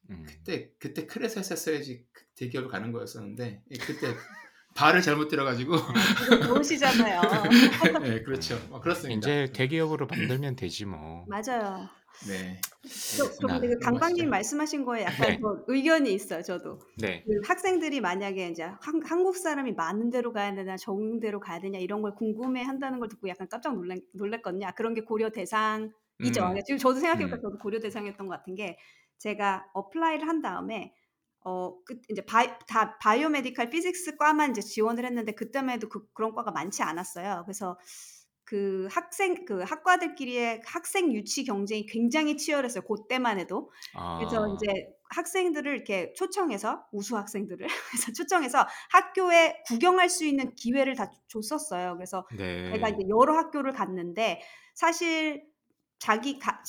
음. 그때 그때 크레스 했었어야지 그 대기업을 가는 거였었는데 예, 그때 발을 잘못 들어가지고 지금 좋으시잖아요. 네, 그렇죠. 뭐 그렇습니다. 이제 대기업으로 만들면 되지 뭐. 맞아요. 네. 저, 그. 강박님 말씀하신 거에 약간 네. 저 의견이 있어요. 저도 네. 그 학생들이 만약에 이제 한, 한국 사람이 많은 데로 가야 되나 적은 데로 가야 되냐 이런 걸 궁금해 한다는 걸 듣고 약간 깜짝 놀랐, 놀랐거든요. 아, 그런 게 고려 대상이죠. 음. 지금 저도 생각해보니까 음. 저도 고려 대상이었던 것 같은 게 제가 apply를 한 다음에 어, 그, 이제 바이, 다 biomedical physics 과만 이제 지원을 했는데 그때만 해도 그, 그런 과가 많지 않았어요. 그래서 그 학생, 그 학과들끼리의 학생 유치 경쟁이 굉장히 치열했어요. 그때만 해도. 그래서 아. 이제 학생들을 이렇게 초청해서 우수 학생들을 그래서 초청해서 학교에 구경할 수 있는 기회를 다 줬었어요. 그래서 네. 제가 이제 여러 학교를 갔는데 사실 자기 가,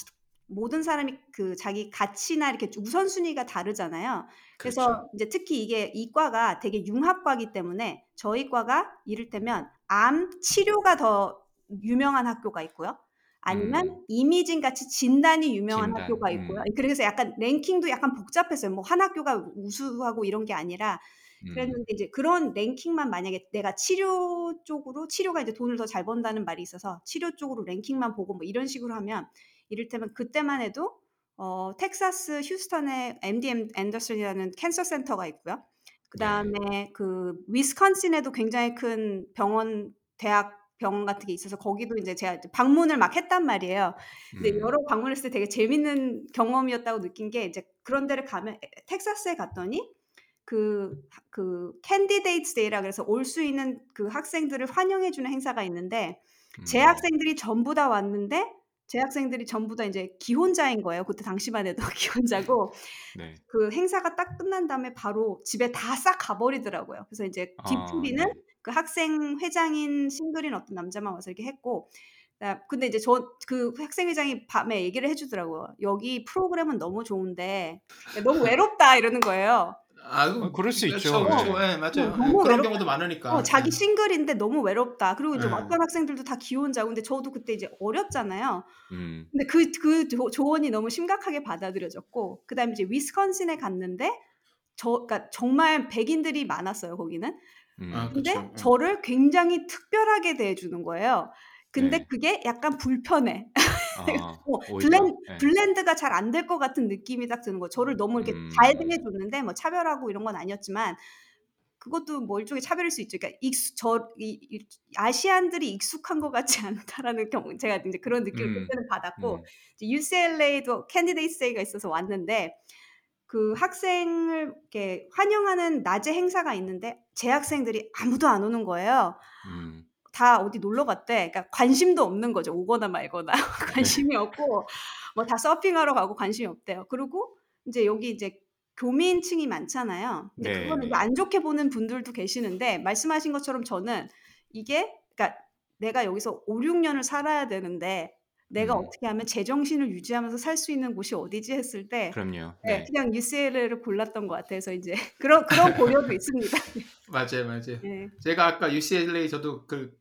모든 사람이 그 자기 가치나 이렇게 우선순위가 다르잖아요. 그래서 그렇죠. 이제 특히 이게 이과가 되게 융합과기 때문에 저희 과가 이를테면 암 치료가 더 유명한 학교가 있고요. 아니면 음. 이미징 같이 진단이 유명한 진단, 학교가 있고요. 음. 그래서 약간 랭킹도 약간 복잡했어요. 뭐 한 학교가 우수하고 이런 게 아니라 음. 그랬는데 이제 그런 랭킹만 만약에 내가 치료 쪽으로 치료가 이제 돈을 더 잘 번다는 말이 있어서 치료 쪽으로 랭킹만 보고 뭐 이런 식으로 하면 이를테면 그때만 해도 어, 텍사스 휴스턴에 MD 앤더슨이라는 캔서 센터가 있고요. 네. 그다음에 그 위스콘신에도 굉장히 큰 병원 대학 병원 같은 게 있어서 거기도 이제 제가 방문을 막 했단 말이에요. 근데 음. 여러 방문했을 때 되게 재밌는 경험이었다고 느낀 게 이제 그런 데를 가면 에- 텍사스에 갔더니 그, 그 candidate day라 그래서 올 수 있는 그 학생들을 환영해 주는 행사가 있는데 재 음. 학생들이 전부 다 왔는데 재학생들이 전부 다 이제 기혼자인 거예요. 그때 당시만 해도 기혼자고 네. 그 행사가 딱 끝난 다음에 바로 집에 다 싹 가버리더라고요. 그래서 이제 아, 뒤풀이는 네. 그 학생 회장인 싱글인 어떤 남자만 와서 이렇게 했고 나- 근데 이제 저 그 학생 회장이 밤에 얘기를 해주더라고요. 여기 프로그램은 너무 좋은데 너무 외롭다 이러는 거예요. 아, 어, 그럴 수 있죠. 그렇죠, 그렇죠. 어. 예, 맞아요. 어, 너무 그런 외롭다. 경우도 많으니까. 어, 자기 예. 싱글인데 너무 외롭다. 그리고 이제 네. 왔던 학생들도 다 기혼자고 근데 저도 그때 이제 어렸잖아요. 음. 근데 그, 그 조- 조언이 너무 심각하게 받아들여졌고, 그 다음에 이제 위스콘신에 갔는데, 저, 그니까 정말 백인들이 많았어요, 거기는. 음. 아, 근데 그쵸. 예. 저를 굉장히 특별하게 대해주는 거예요. 근데 네. 그게 약간 불편해. 아, 뭐. blen, 네. blend가 잘 안 될 것 같은 느낌이 딱 드는 거예요. 저를 너무 이렇게 음. 잘 대해줬는데, 뭐 차별하고 이런 건 아니었지만, 그것도 뭐 일종의 차별일 수 있죠. 그러니까 익숙 저 이, 이, 아시안들이 익숙한 것 같지 않다라는 경우 제가 이제 그런 느낌을 음, 그때는 받았고 음, UCLA도 candidate day가 있어서 왔는데 그 학생을 이렇게 환영하는 낮에 행사가 있는데 재학생들이 아무도 안 오는 거예요. 음, 다 어디 놀러 갔대. 그러니까 관심도 없는 거죠. 오거나 말거나 네. 관심이 없고 뭐 다 서핑하러 가고 관심이 없대요. 그리고 이제 여기 이제 교민층이 많잖아요. 근데 네, 그거는 네. 안 좋게 보는 분들도 계시는데 말씀하신 것처럼 저는 이게 그러니까 내가 여기서 5, 6년을 살아야 되는데 내가 음, 어떻게 하면 제정신을 유지하면서 살 수 있는 곳이 어디지 했을 때 그럼요. 네, 네. 그냥 UCLA를 골랐던 것 같아서 이제 그런 그런 고려도 있습니다. 맞아요, 맞아요. 네. 제가 아까 UCLA 저도 그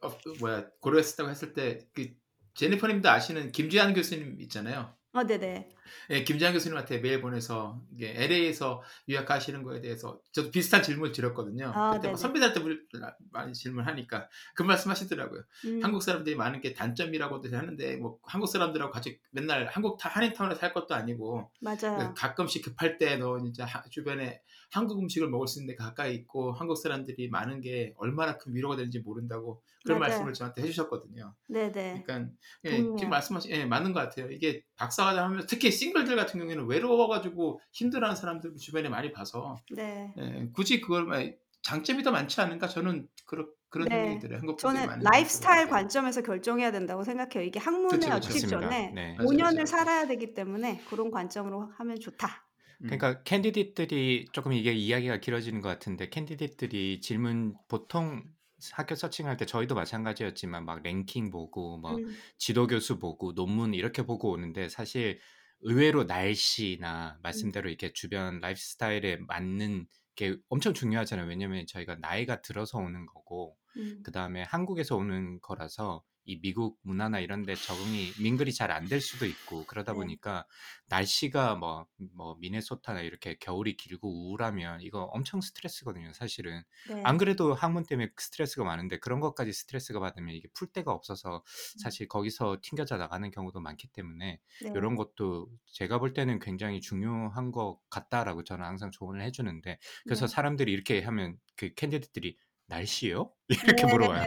어, 그 뭐야 고려했었다고 했을 때 그 제니퍼님도 아시는 김지한 교수님 있잖아요. 어, 네네. 예, 김지한 교수님한테 메일 보내서 이게 LA에서 유학하시는 거에 대해서 저도 비슷한 질문을 드렸거든요. 아, 그때 뭐 네네. 선배들한테 물- 많이 질문하니까 그 말씀하시더라고요. 음, 한국 사람들이 많은 게 단점이라고도 하는데 뭐 한국 사람들하고 같이 맨날 한국 타- 한인타운에 살 것도 아니고 맞아요. 가끔씩 급할 때너 하- 주변에 한국 음식을 먹을 수 있는 데 가까이 있고 한국 사람들이 많은 게 얼마나 큰 위로가 되는지 모른다고 그런 맞아요. 말씀을 저한테 해주셨거든요. 네네. 그러니까 예, 동의해요. 지금 말씀하신 예, 맞는 것 같아요. 이게 박사과정 하면서 특히 싱글들 같은 경우에는 외로워가지고 힘들어하는 사람들 주변에 많이 봐서 네. 예, 굳이 그걸 막- 장점이 더 많지 않은가 저는 그런 그런 네. 생각이 들어요. 한국 분들이 저는 라이프스타일. 관점에서 결정해야 된다고 생각해요. 이게 학문에 그쵸. 얻기 좋습니다. 전에 네. 맞아요, 5년을 맞아요. 살아야 되기 때문에 그런 관점으로 하면 좋다. 음. 그러니까 candidate들이 조금 이게 이야기가 길어지는 것 같은데 candidate들이 질문 보통 학교 searching할 때 저희도 마찬가지였지만 막 랭킹 보고 뭐 음, 지도 교수 보고 논문 이렇게 보고 오는데 사실 의외로 날씨나 음, 말씀대로 이렇게 주변 lifestyle에 맞는 게 엄청 중요하잖아요. 왜냐면 저희가 나이가 들어서 오는 거고 음, 그 다음에 한국에서 오는 거라서 이 미국 문화나 이런 데 적응이 민글이 잘 안 될 수도 있고 그러다 네. 보니까 날씨가 뭐, 뭐 미네소타나 이렇게 겨울이 길고 우울하면 이거 엄청 스트레스거든요, 사실은. 네. 안 그래도 학문 때문에 스트레스가 많은데 그런 것까지 스트레스가 받으면 이게 풀 데가 없어서 사실 거기서 튕겨져 나가는 경우도 많기 때문에 네. 이런 것도 제가 볼 때는 굉장히 중요한 것 같다라고 저는 항상 조언을 해주는데 그래서 네. 사람들이 이렇게 하면 그 캔디드들이 날씨요? 이렇게 네. 물어봐요.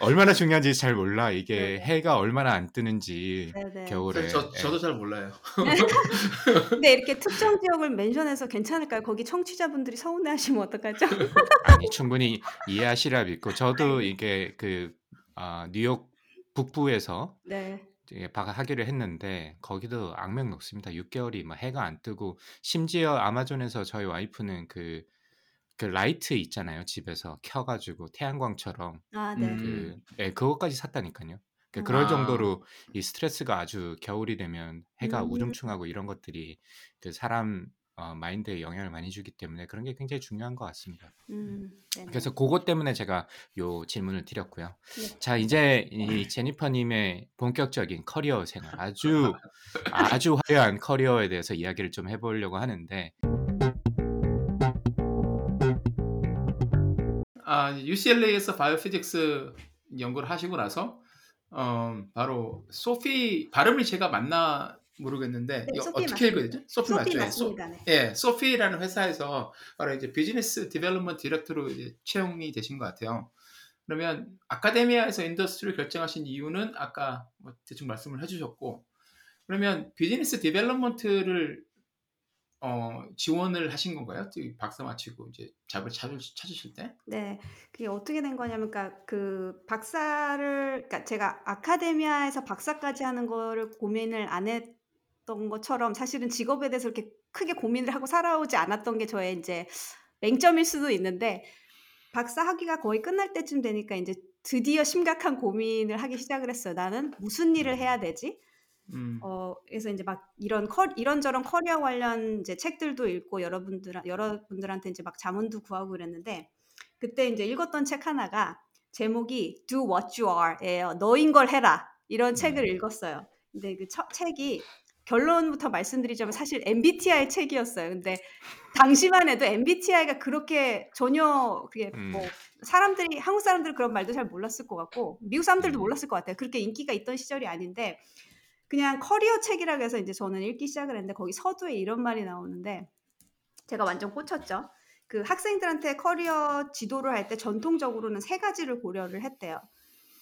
얼마나 중요한지 잘 몰라. 이게 네. 해가 얼마나 안 뜨는지 네네. 겨울에. 저, 예. 저도 잘 몰라요. 근데 이렇게 특정 지역을 멘션해서 괜찮을까요? 거기 청취자분들이 서운해하시면 어떡하죠? 아니 충분히 이해하시라 믿고 저도 이게 그 아, 뉴욕 북부에서 네. 이제 박 하기를 했는데 거기도 악명 높습니다. 6개월이 막 해가 안 뜨고 심지어 아마존에서 저희 와이프는 그, 그 라이트 있잖아요. 집에서 켜가지고 태양광처럼 아, 네. 음. 그 예, 그것까지 샀다니까요. 그러니까 그럴 아. 정도로 이 스트레스가 아주 겨울이 되면 해가 음. 우중충하고 이런 것들이 그 사람 어, 마인드에 영향을 많이 주기 때문에 그런 게 굉장히 중요한 것 같습니다. 음, 네네. 그래서 그것 때문에 제가 요 질문을 드렸고요. 네. 자 이제 이 제니퍼님의 본격적인 커리어 생활 아주 아주 화려한 커리어에 대해서 이야기를 좀 해보려고 하는데 아, UCLA에서 biophysics 연구를 하시고 나서 어, 바로 Sofie 발음을 제가 맞나 모르겠는데 네, 어떻게 읽어야. 되죠? Sofie, Sofie 맞죠? 예, 소. 네. 예, Sofie라는 회사에서 바로 이제 business development director로 이제 채용이 되신 것 같아요. 그러면 academia에서 industry를 결정하신 이유는 아까 뭐 대충 말씀을 해주셨고 그러면 business development를 어, 지원을 하신 건가요? 이 박사 마치고 이제 잡을 찾으, 찾으실 때? 네, 그게 어떻게 된 거냐면, 그러니까 그 박사를, 그러니까 제가 아카데미아에서 박사까지 하는 거를 고민을 안 했던 것처럼 사실은 직업에 대해서 이렇게 크게 고민을 하고 살아오지 않았던 게 저의 이제 맹점일 수도 있는데 박사 학위가 거의 끝날 때쯤 되니까 이제 드디어 심각한 고민을 하기 시작을 했어요. 나는 무슨 일을 해야 되지? 음. 어, 그래서 이제 막 이런 커, 이런저런 커리어 관련 이제 책들도 읽고 여러분들 여러분들한테 이제 막 자문도 구하고 그랬는데 그때 이제 읽었던 책 하나가 제목이 Do What You Are예요. 너인 걸 해라. 이런 책을 음. 읽었어요. 근데 그첫 책이 결론부터 말씀드리자면 사실 MBTI 책이었어요. 근데 당시만 해도 MBTI가 그렇게 전혀 그게 음. 뭐 사람들이 한국 사람들은 그런 말도 잘 몰랐을 것 같고 미국 사람들도 음. 몰랐을 것 같아요. 그렇게 인기가 있던 시절이 아닌데 그냥 커리어 책이라고 해서 이제 저는 읽기 시작을 했는데 거기 서두에 이런 말이 나오는데 제가 완전 꽂혔죠. 그 학생들한테 커리어 지도를 할 때 전통적으로는 세 가지를 고려를 했대요.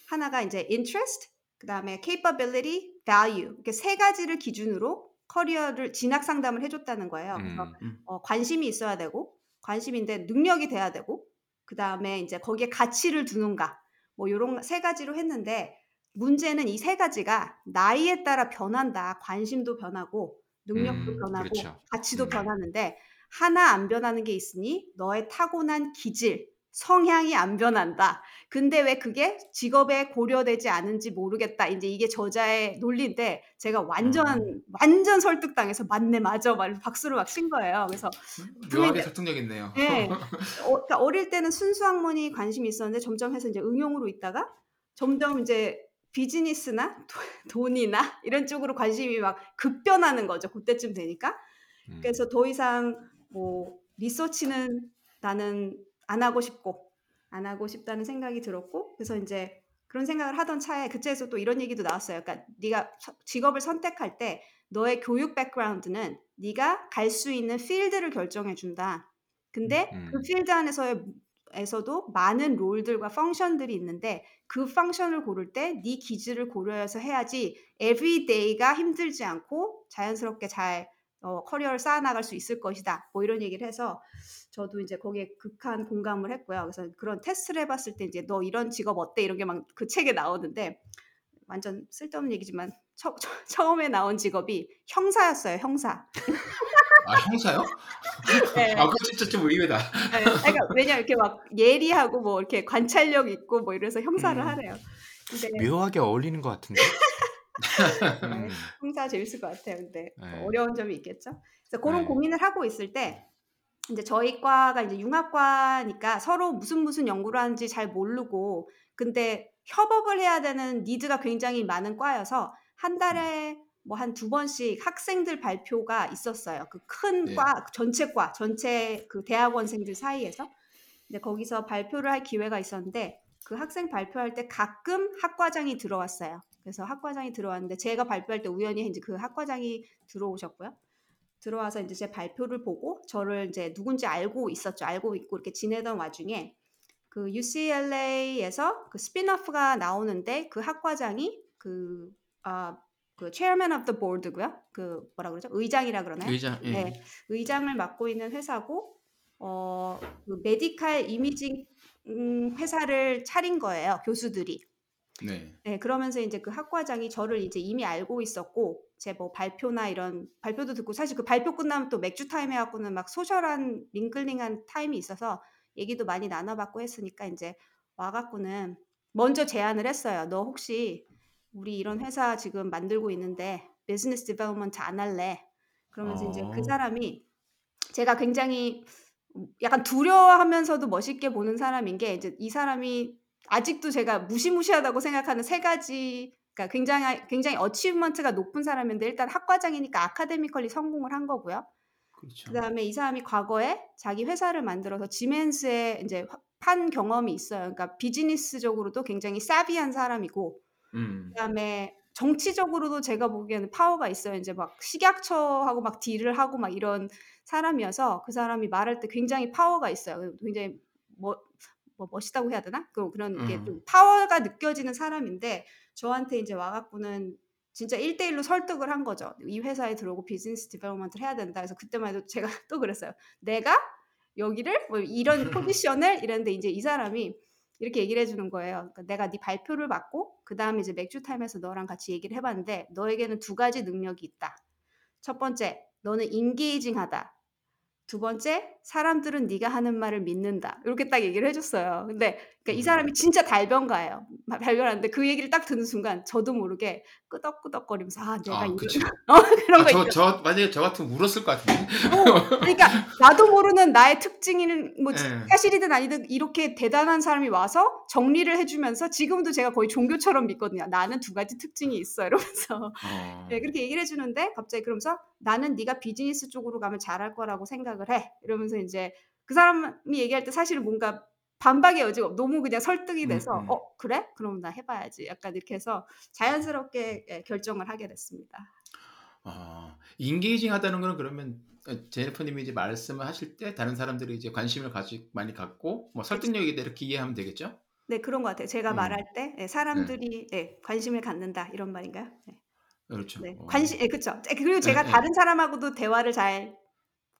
하나가 이제 interest, 그 다음에 capability, value 이렇게 세 가지를 기준으로 커리어를 진학 상담을 해줬다는 거예요. 그래서 음. 음. 어, 관심이 있어야 되고 관심인데 능력이 돼야 되고 그 다음에 이제 거기에 가치를 두는가 뭐 이런 세 가지로 했는데 문제는 이 세 가지가 나이에 따라 변한다. 관심도 변하고 능력도 음, 변하고 그렇죠. 가치도 음. 변하는데 하나 안 변하는 게 있으니 너의 타고난 기질, 성향이 안 변한다. 근데 왜 그게 직업에 고려되지 않은지 모르겠다. 이제 이게 저자의 논리인데 제가 완전 음. 완전 설득당해서 맞네 맞아 막 박수를 막 친 거예요. 그래서 묘하게 근데- 설득력 있네요. 네. 어, 그러니까 어릴 때는 순수 학문이 관심이 있었는데 점점 해서 이제 응용으로 있다가 점점 이제 비즈니스나 도- 돈이나 이런 쪽으로 관심이 막 급변하는 거죠. 그때쯤 되니까. 음. 그래서 더 이상 뭐 리서치는 나는 안 하고 싶고 안 하고 싶다는 생각이 들었고 그래서 이제 그런 생각을 하던 차에 그때에서 또 이런 얘기도 나왔어요. 그러니까 네가 서- 직업을 선택할 때 너의 교육 백그라운드는 네가 갈 수 있는 필드를 결정해 준다. 근데 음. 그 필드 안에서의 에서도 많은 롤들과 펑션들이 있는데 그 펑션을 고를 때 네 기질을 고려해서 해야지 everyday가 힘들지 않고 자연스럽게 잘 어, 커리어를 쌓아나갈 수 있을 것이다. 뭐 이런 얘기를 해서 저도 이제 거기에 극한 공감을 했고요. 그래서 그런 테스트를 해봤을 때 이제 너 이런 직업 어때? 이런 게 막 그 책에 나오는데 완전 쓸데없는 얘기지만 처, 처음에 나온 직업이 형사였어요. 형사. 아 형사요? 네. 아 그거 진짜 좀 의외다. 네, 그러니까 왜냐 이렇게 막 예리하고 뭐 이렇게 관찰력 있고 뭐 이래서 형사를 음. 하래요. 근데 묘하게 어울리는 것 같은데. 음. 형사 재밌을 것 같아요. 근데 뭐 네. 어려운 점이 있겠죠. 그래서 그런 네. 고민을 하고 있을 때 이제 저희 과가 이제 융합과니까 서로 무슨 무슨 연구를 하는지 잘 모르고 근데 협업을 해야 되는 니드가 굉장히 많은 과여서 한 달에 뭐 한 두 번씩 학생들 발표가 있었어요. 그큰 네. 과 전체 과 전체 그 대학원생들 사이에서 이제 거기서 발표를 할 기회가 있었는데 그 학생 발표할 때 가끔 학과장이 들어왔어요. 그래서 학과장이 들어왔는데 제가 발표할 때 우연히 이제 그 학과장이 들어오셨고요. 들어와서 이제 제 발표를 보고 저를 이제 누군지 알고 있었죠. 알고 있고 이렇게 지내던 와중에 그 UCLA에서 그 스피너프가 나오는데 그 학과장이 그 아, 그 chairman of the board고요. 그 뭐라 그러죠? 의장이라 그러나요? 의장. 예. 네, 의장을 맡고 있는 회사고 어, 그 medical imaging 음, 회사를 차린 거예요. 교수들이. 네. 네, 그러면서 이제 그 학과장이 저를 이제 이미 알고 있었고, 제 뭐 발표나 이런 발표도 듣고, 사실 그 발표 끝나면 또 맥주 타임 해갖고는 막 social한 mingling한 타임이 있어서 얘기도 많이 나눠봤고 했으니까 이제 와갖고는 먼저 제안을 했어요. 너 혹시 우리 이런 회사 지금 만들고 있는데 business development 안 할래? 그러면서 이제 어. 그 사람이 제가 굉장히 약간 두려워하면서도 멋있게 보는 사람인 게 이제 이 사람이 아직도 제가 무시무시하다고 생각하는 세 가지 그러니까 굉장히 굉장히 어치브먼트가 높은 사람인데 일단 학과장이니까 아카데미컬리 성공을 한 거고요. 그렇죠. 그다음에 이 사람이 과거에 자기 회사를 만들어서 지멘스에 이제 화- 판 경험이 있어요. 그러니까 비즈니스적으로도 굉장히 사비한 사람이고 음. 그다음에 정치적으로도 제가 보기에는 파워가 있어요. 이제 막 식약처하고 막 deal을 하고 막 이런 사람이어서 그 사람이 말할 때 굉장히 파워가 있어요. 굉장히 뭐, 뭐 멋있다고 해야 되나? 그 그런 게 음. 좀 파워가 느껴지는 사람인데 저한테 이제 와갖고는 진짜 1대1로 설득을 한 거죠. 이 회사에 들어오고 business development를 해야 된다. 그래서 그때만 해도 제가 또 그랬어요. 내가 여기를 뭐 이런 포지션을 이랬는데 이제 이 사람이 이렇게 얘기를 해주는 거예요. 그러니까 내가 네 발표를 받고 그 다음에 이제 맥주 타임에서 너랑 같이 얘기를 해봤는데 너에게는 두 가지 능력이 있다. 첫 번째, 너는 인게이징하다. 두 번째, 사람들은 네가 하는 말을 믿는다. 이렇게 딱 얘기를 해줬어요. 근데 그러니까 이 음. 사람이 진짜 달변가예요. 마- 달변하는데 그 얘기를 딱 듣는 순간 저도 모르게 끄덕끄덕거리면서 아 내가 아, 이런. 어, 그런 아, 거 저, 있죠. 저 만약에 저 같으면 울었을 것 같은데. 어, 그러니까 나도 모르는 나의 특징이는 뭐 예. 사실이든 아니든 이렇게 대단한 사람이 와서 정리를 해주면서 지금도 제가 거의 종교처럼 믿거든요. 나는 두 가지 특징이 있어 이러면서 어. 네, 그렇게 얘기를 해주는데 갑자기 그러면서 나는 네가 비즈니스 쪽으로 가면 잘할 거라고 생각을 해 이러면서 이제 그 사람이 얘기할 때 사실은 뭔가 반박의 여지가 없- 너무 그냥 설득이 음, 돼서 음. 어 그래? 그럼 나 해봐야지 약간 이렇게 해서 자연스럽게 예, 결정을 하게 됐습니다. 어, engaging 하다는 거는 그러면 어, 제니퍼님이 이제 말씀을 하실 때 다른 사람들이 이제 관심을 가지 많이 갖고 뭐 설득력이 있다 이렇게 이해하면 되겠죠? 네, 그런 것 같아요. 제가 음. 말할 때 예, 네, 사람들이 예, 관심을 갖는다 이런 말인가요? 네. 그렇죠. 네, 어, 관심, 예. 예, 그리고 제가 네, 네, 다른 사람하고도 대화를 잘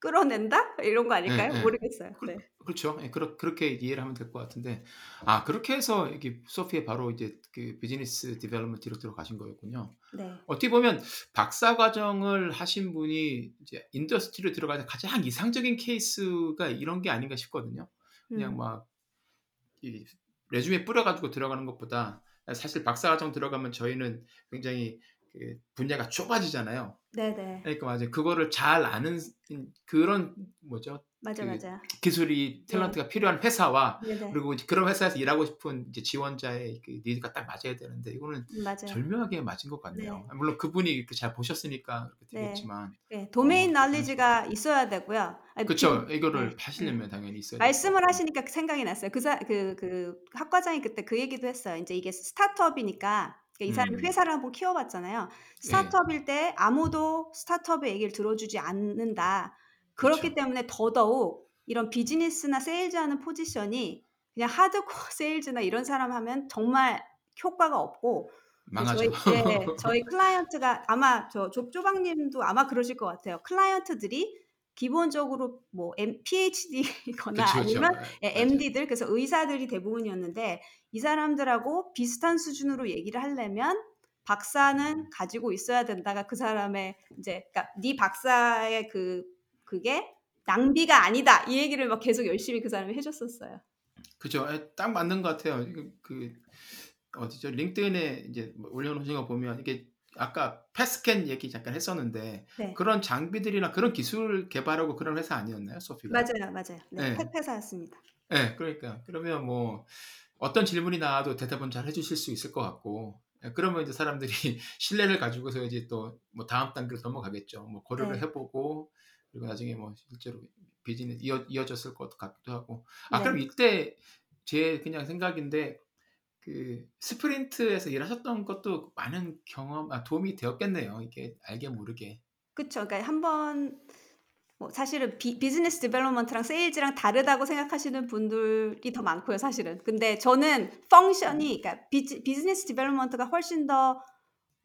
끌어낸다 이런 거 네, 아닐까요? 네. 모르겠어요. 그, 네, 그렇죠. 예, 그렇, 그렇게 이해를 하면 될 것 같은데, 아 그렇게 해서 이게 Sofie에 바로 이제 그 business development director로 가신 거였군요. 네, 어떻게 보면 박사 과정을 하신 분이 이제 industry로 들어가서 가장 이상적인 케이스가 이런 게 아닌가 싶거든요. 그냥 음, 막 이 resume 뿌려가지고 들어가는 것보다 사실 박사 과정 들어가면 저희는 굉장히 그 분야가 좁아지잖아요. 네, 네, 그러니까 맞아요. 그거를 잘 아는 그런 뭐죠? 맞아, 그 맞아. 기술이 네, 탤런트가 필요한 회사와 네, 네, 그리고 그런 회사에서 일하고 싶은 이제 지원자의 그 needs가 딱 맞아야 되는데 이거는 맞아요. 절묘하게 맞은 것 네, 같네요. 물론 그분이 이렇게 잘 보셨으니까 그렇게 네, 되겠지만, 네, 어, 도메인 음, 날리지가 있어야 되고요. 아니, 비, 그쵸. 네, 이거를 네. 하시려면 당연히 있어야 될 말씀을. 하시니까 생각이 났어요. 그, 사, 그, 그 학과장이 그때 그 얘기도 했어요. 이제 이게 스타트업이니까 그러니까 이 사람이 음, 회사를 한번 키워봤잖아요. 예, 스타트업일 때 아무도 스타트업의 얘기를 들어주지 않는다. 그렇기 그렇죠. 때문에 더더욱 이런 비즈니스나 세일즈하는 포지션이 그냥 하드코어 세일즈나 이런 사람 하면 정말 효과가 없고 네, 저희 망하죠. 네, 저희 클라이언트가 아마 저 좁조방님도 아마 그러실 것 같아요. 클라이언트들이 기본적으로 뭐 M, PhD거나 그쵸, 그쵸. 아니면 예, 예, 맞아요. MD들 그래서 의사들이 대부분이었는데 이 사람들하고 비슷한 수준으로 얘기를 하려면 박사는 가지고 있어야 된다가 그 사람의 이제 그러니까 네 박사의 그 그게 낭비가 아니다 이 얘기를 막 계속 열심히 그 사람이 해줬었어요. 그죠. 예, 딱 맞는 것 같아요. 이거 그 어디죠? 링크드인에 이제 뭐 올려놓으신 거 보면 이게 아까 패스캔 얘기 잠깐 했었는데 네, 그런 장비들이나 그런 기술 개발하고 그런 회사 아니었나요, 소피가? 맞아요, 맞아요. 네, 네, 팩 회사였습니다. 네, 그러니까 그러면 뭐 어떤 질문이 나와도 대답은 잘 해주실 수 있을 것 같고, 예, 그러면 이제 사람들이 신뢰를 가지고서 이제 또 뭐 다음 단계로 넘어가겠죠. 뭐 고려를 네, 해보고 그리고 나중에 뭐 실제로 비즈니스 이어, 이어졌을 것 같기도 하고. 아 그럼 네. 이때 제 그냥 생각인데 그 스프린트에서 일하셨던 것도 많은 경험, 아, 도움이 되었겠네요. 이게 알게 모르게. 그쵸. 그러니까 한번 뭐 사실은 비, 비즈니스 development랑 세일즈랑 다르다고 생각하시는 분들이 더 많고요, 사실은. 근데 저는 function이 그러니까 비즈, 비즈니스 development가 훨씬 더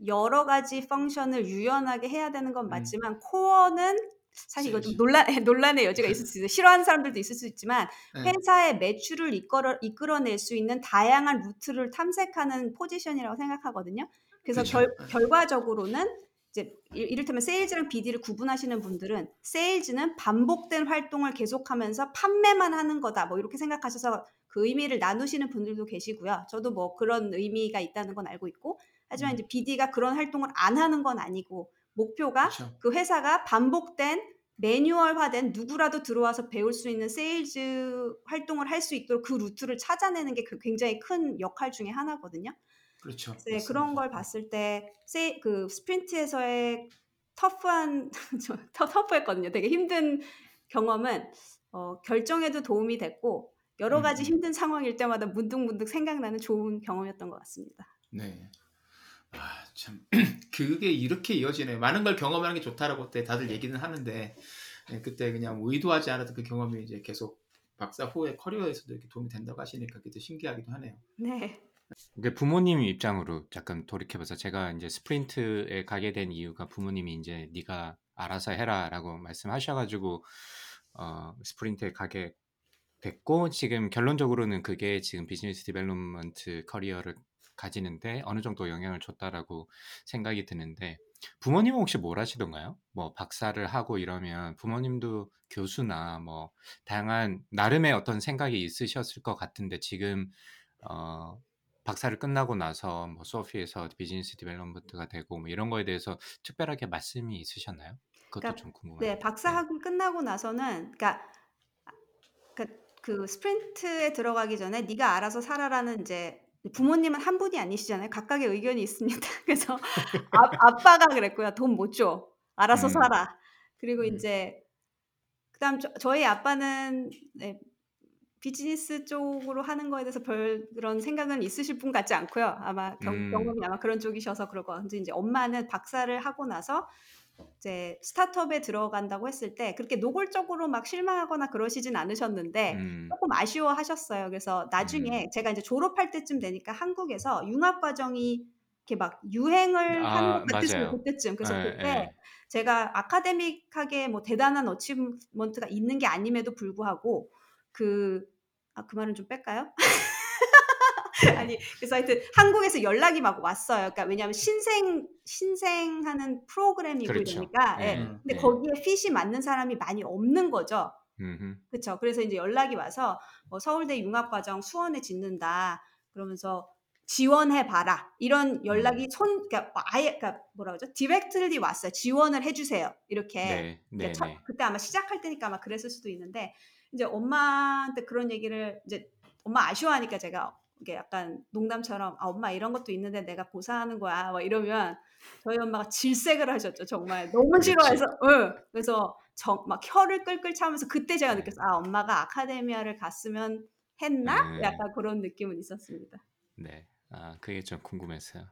여러 가지 function을 유연하게 해야 되는 건 음, 맞지만 core는 사실 이거 좀 세일즈. 논란 논란의 여지가 있을 수 있어요. 싫어하는 사람들도 있을 수 있지만 네, 회사의 매출을 이끌어 이끌어낼 수 있는 다양한 루트를 탐색하는 포지션이라고 생각하거든요. 그래서 그렇죠. 결, 결과적으로는 이제 이- 이를테면 세일즈랑 BD를 구분하시는 분들은 세일즈는 반복된 활동을 계속하면서 판매만 하는 거다. 뭐 이렇게 생각하셔서 그 의미를 나누시는 분들도 계시고요. 저도 뭐 그런 의미가 있다는 건 알고 있고 하지만 음, 이제 BD가 그런 활동을 안 하는 건 아니고 목표가 그렇죠. 그 회사가 반복된 매뉴얼화된 누구라도 들어와서 배울 수 있는 세일즈 활동을 할 수 있도록 그 루트를 찾아내는 게그 굉장히 큰 역할 중에 하나거든요. 그렇죠. 네, 그런. 걸 봤을 때, 세, 그 스프린트에서의 터프한, 저, 터- 터프했거든요. 되게 힘든 경험은 어, 결정에도 도움이 됐고, 여러 음, 가지 음. 힘든 상황일 때마다 문득문득 생각나는 좋은 경험이었던 것 같습니다. 네. 아, 참. 그게 이렇게 이어지네요. 많은 걸 경험하는 게 좋다라고 때 다들 얘기는 하는데, 예, 그때 그냥 의도하지 않아도 그 경험이 이제 계속 박사 후의 커리어에서도 이렇게 도움이 된다고 하시니까 그게 또 신기하기도 하네요. 네. 근데 부모님 입장으로 잠깐 돌이켜봐서 제가 이제 스프린트에 가게 된 이유가 부모님이 이제 네가 알아서 해라라고 말씀하셔가지고 어, 스프린트에 가게 됐고 지금 결론적으로는 그게 지금 비즈니스 development 커리어를 가지는데 어느 정도 영향을 줬다라고 생각이 드는데 부모님은 혹시 뭘 하시던가요? 뭐 박사를 하고 이러면 부모님도 교수나 뭐 다양한 나름의 어떤 생각이 있으셨을 것 같은데 지금 어, 박사를 끝나고 나서 뭐 소피에서 비즈니스 development가 되고 뭐 이런 거에 대해서 특별하게 말씀이 있으셨나요? 그것도 그러니까 좀 궁금해요. 네, 네. 박사학위 끝나고 나서는 그러니까 그, 그 스프린트에 들어가기 전에 네가 알아서 살아라는 이제 부모님은 한 분이 아니시잖아요. 각각의 의견이 있습니다. 그래서 아, 아빠가 그랬고요. 돈 못 줘. 알아서 음, 살아. 그리고 음, 이제 그다음 저, 저희 아빠는 네, 비즈니스 쪽으로 하는 거에 대해서 별 그런 생각은 있으실 분 같지 않고요. 아마 경, 음, 경험이 아마 그런 쪽이셔서 그럴 것 같은데 이제 엄마는 박사를 하고 나서 이제 스타트업에 들어간다고 했을 때 그렇게 노골적으로 막 실망하거나 그러시진 않으셨는데 음. 조금 아쉬워하셨어요. 그래서 나중에 음. 제가 이제 졸업할 때쯤 되니까 한국에서 융합 과정이 이렇게 막 유행을 아, 하는 것 같으시고 맞아요. 그때쯤 그래서 예, 그때 예. 제가 아카데믹하게 뭐 대단한 어치먼트가 있는 게 아님에도 불구하고 그 아, 그 말은 좀 뺄까요? 아니 그래서 하여튼 한국에서 연락이 막 왔어요. 그러니까 왜냐하면 신생 신생하는 프로그램이고 그렇죠. 이러니까 예. 예, 음. 근데 예. 거기에 핏이 맞는 사람이 많이 없는 거죠. 그렇죠. 그래서 이제 연락이 와서 뭐 서울대 융합과정 수원에 짓는다. 그러면서 지원해 봐라. 이런 연락이 음. 손 그러니까 아예 그러니까 뭐라 그러죠? directly 왔어요. 지원을 해 주세요. 이렇게. 네, 이제 네, 첫- 네. 그때 아마 시작할 때니까 아마 그랬을 수도 있는데 이제 엄마한테 그런 얘기를 이제 엄마 아쉬워하니까 제가 이게 약간 농담처럼 아 엄마 이런 것도 있는데 내가 고사하는 거야 막 이러면 저희 엄마가 질색을 하셨죠 정말 너무. 싫어해서 응. 그래서 정, 막 혀를 끌끌 차면서 그때 제가 네. 느꼈어요 아 엄마가 academia를 갔으면 했나 네. 약간 그런 느낌은 있었습니다 네. 아, 그게 좀 궁금했어요.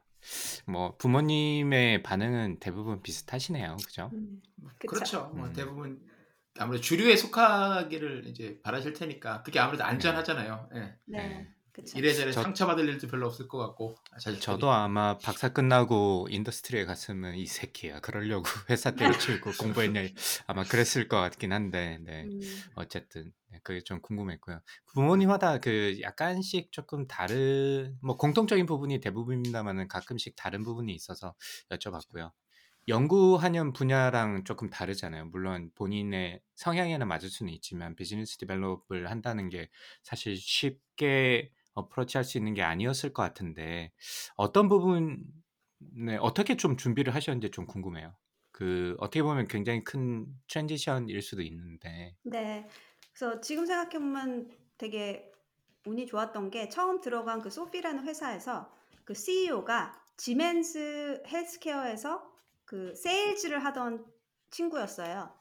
뭐 부모님의 반응은 대부분 비슷하시네요. 그죠? 음. 그렇죠. 뭐 음. 대부분 아무래도 주류에 속하기를 이제 바라실 테니까 그게 아무래도 안전하잖아요. 예. 네, 네. 그쵸. 이래저래 저- 상처받을 일도 별로 없을 것 같고 자식들이. 저도 아마 박사 끝나고 인더스트리에 갔으면 이 새끼야 그러려고 회사 때려치우고 공부했냐 아마 그랬을 것 같긴 한데 네. 음, 어쨌든 네, 그게 좀 궁금했고요. 부모님마다 그 약간씩 조금 다른 뭐 공통적인 부분이 대부분입니다만은 가끔씩 다른 부분이 있어서 여쭤봤고요. 연구하는 분야랑 조금 다르잖아요. 물론 본인의 성향에는 맞을 수는 있지만 비즈니스 develop을 한다는 게 사실 쉽게 approach할 수 있는 게 아니었을 것 같은데 어떤 부분에 어떻게 좀 준비를 하셨는지 좀 궁금해요. 그 어떻게 보면 굉장히 큰 transition일 수도 있는데 네. 그래서 지금 생각해 보면 되게 운이 좋았던 게 처음 들어간 그 소피라는 회사에서 그 CEO가 지멘스 헬스케어에서 그 세일즈를 하던 친구였어요.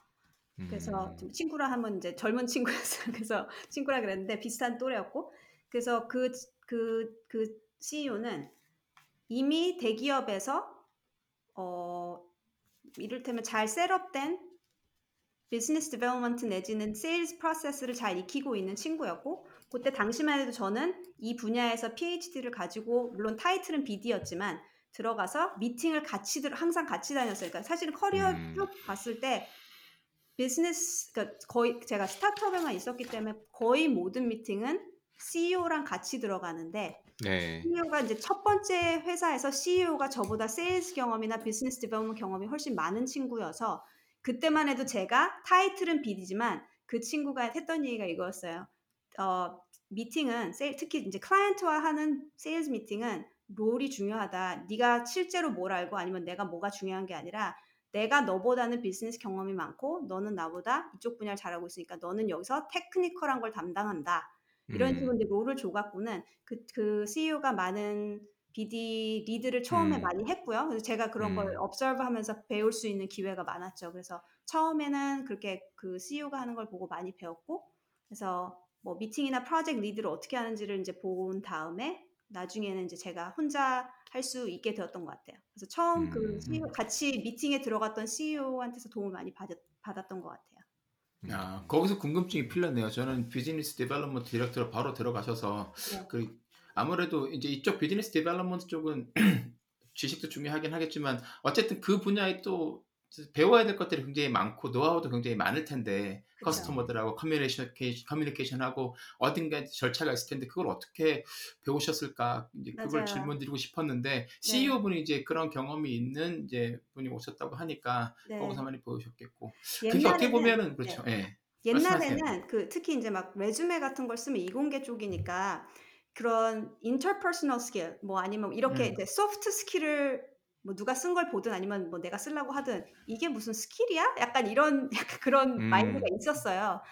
그래서 음, 좀 친구라 하면 이제 젊은 친구였어요. 그래서 친구라 그랬는데 비슷한 또래였고 그래서 그 그 그 CEO는 이미 대기업에서 어 이를테면 잘 set up된 비즈니스 development 내지는 세일즈 프로세스를 잘 익히고 있는 친구였고 그때 당시만 해도 저는 이 분야에서 PhD를 가지고 물론 타이틀은 BD였지만 들어가서 미팅을 같이 들 항상 같이 다녔어요. 그러니까 사실은 커리어 음. 쭉 봤을 때 비즈니스 그러니까 거의 제가 스타트업에만 있었기 때문에 거의 모든 미팅은 CEO랑 같이 들어가는데 네. CEO가 이제 첫 번째 회사에서 CEO가 저보다 세일즈 경험이나 비즈니스 development 경험이 훨씬 많은 친구여서 그때만 해도 제가 타이틀은 BD지만 그 친구가 했던 얘기가 이거였어요. 어, 미팅은 특히 이제 클라이언트와 하는 세일즈 미팅은 role이 중요하다. 네가 실제로 뭘 알고 아니면 내가 뭐가 중요한 게 아니라 내가 너보다는 비즈니스 경험이 많고 너는 나보다 이쪽 분야를 잘하고 있으니까 너는 여기서 technical한 걸 담당한다. 이런 식으로 음, 이제 롤을 줘갖고는 그, 그 CEO가 많은 BD 리드를 처음에 음. 많이 했고요. 그래서 제가 그런 걸 음. observe 하면서 배울 수 있는 기회가 많았죠. 그래서 처음에는 그렇게 그 CEO가 하는 걸 보고 많이 배웠고, 그래서 뭐 미팅이나 프로젝트 리드를 어떻게 하는지를 이제 본 다음에 나중에는 이제 제가 혼자 할 수 있게 되었던 것 같아요. 그래서 처음 그 음. CEO, 같이 미팅에 들어갔던 CEO한테서 도움을 많이 받, 받았던 것 같아요. 아, 거기서 궁금증이 풀렸네요. 저는 business development director로 바로 들어가셔서 네. 그 아무래도 이제 이쪽 business development 쪽은 지식도 중요하긴 하겠지만 어쨌든 그 분야에 또 배워야 될 것들이 굉장히 많고 노하우도 굉장히 많을 텐데 그쵸. customer들하고 커뮤니케이션 커뮤니케이션하고 어딘가 절차가 있을 텐데 그걸 어떻게 배우셨을까 이제 그걸 맞아요. 질문 드리고 싶었는데 CEO 분이 이제 그런 경험이 있는 이제 분이 오셨다고 하니까 네. 거기서 많이 배우셨겠고 그게 어떻게 옛날에는- 보면은 그렇죠. 예. 옛날에는 말씀하세요. 그 특히 이제 막 resume 같은 걸 쓰면 이공계 쪽이니까 그런 interpersonal skill 뭐 아니면 이렇게 음. 이제 soft skill을 뭐 누가 쓴 걸 보든 아니면 뭐 내가 쓰려고 하든 이게 무슨 skill이야? 약간 이런 약간 그런 음. 마인드가 있었어요.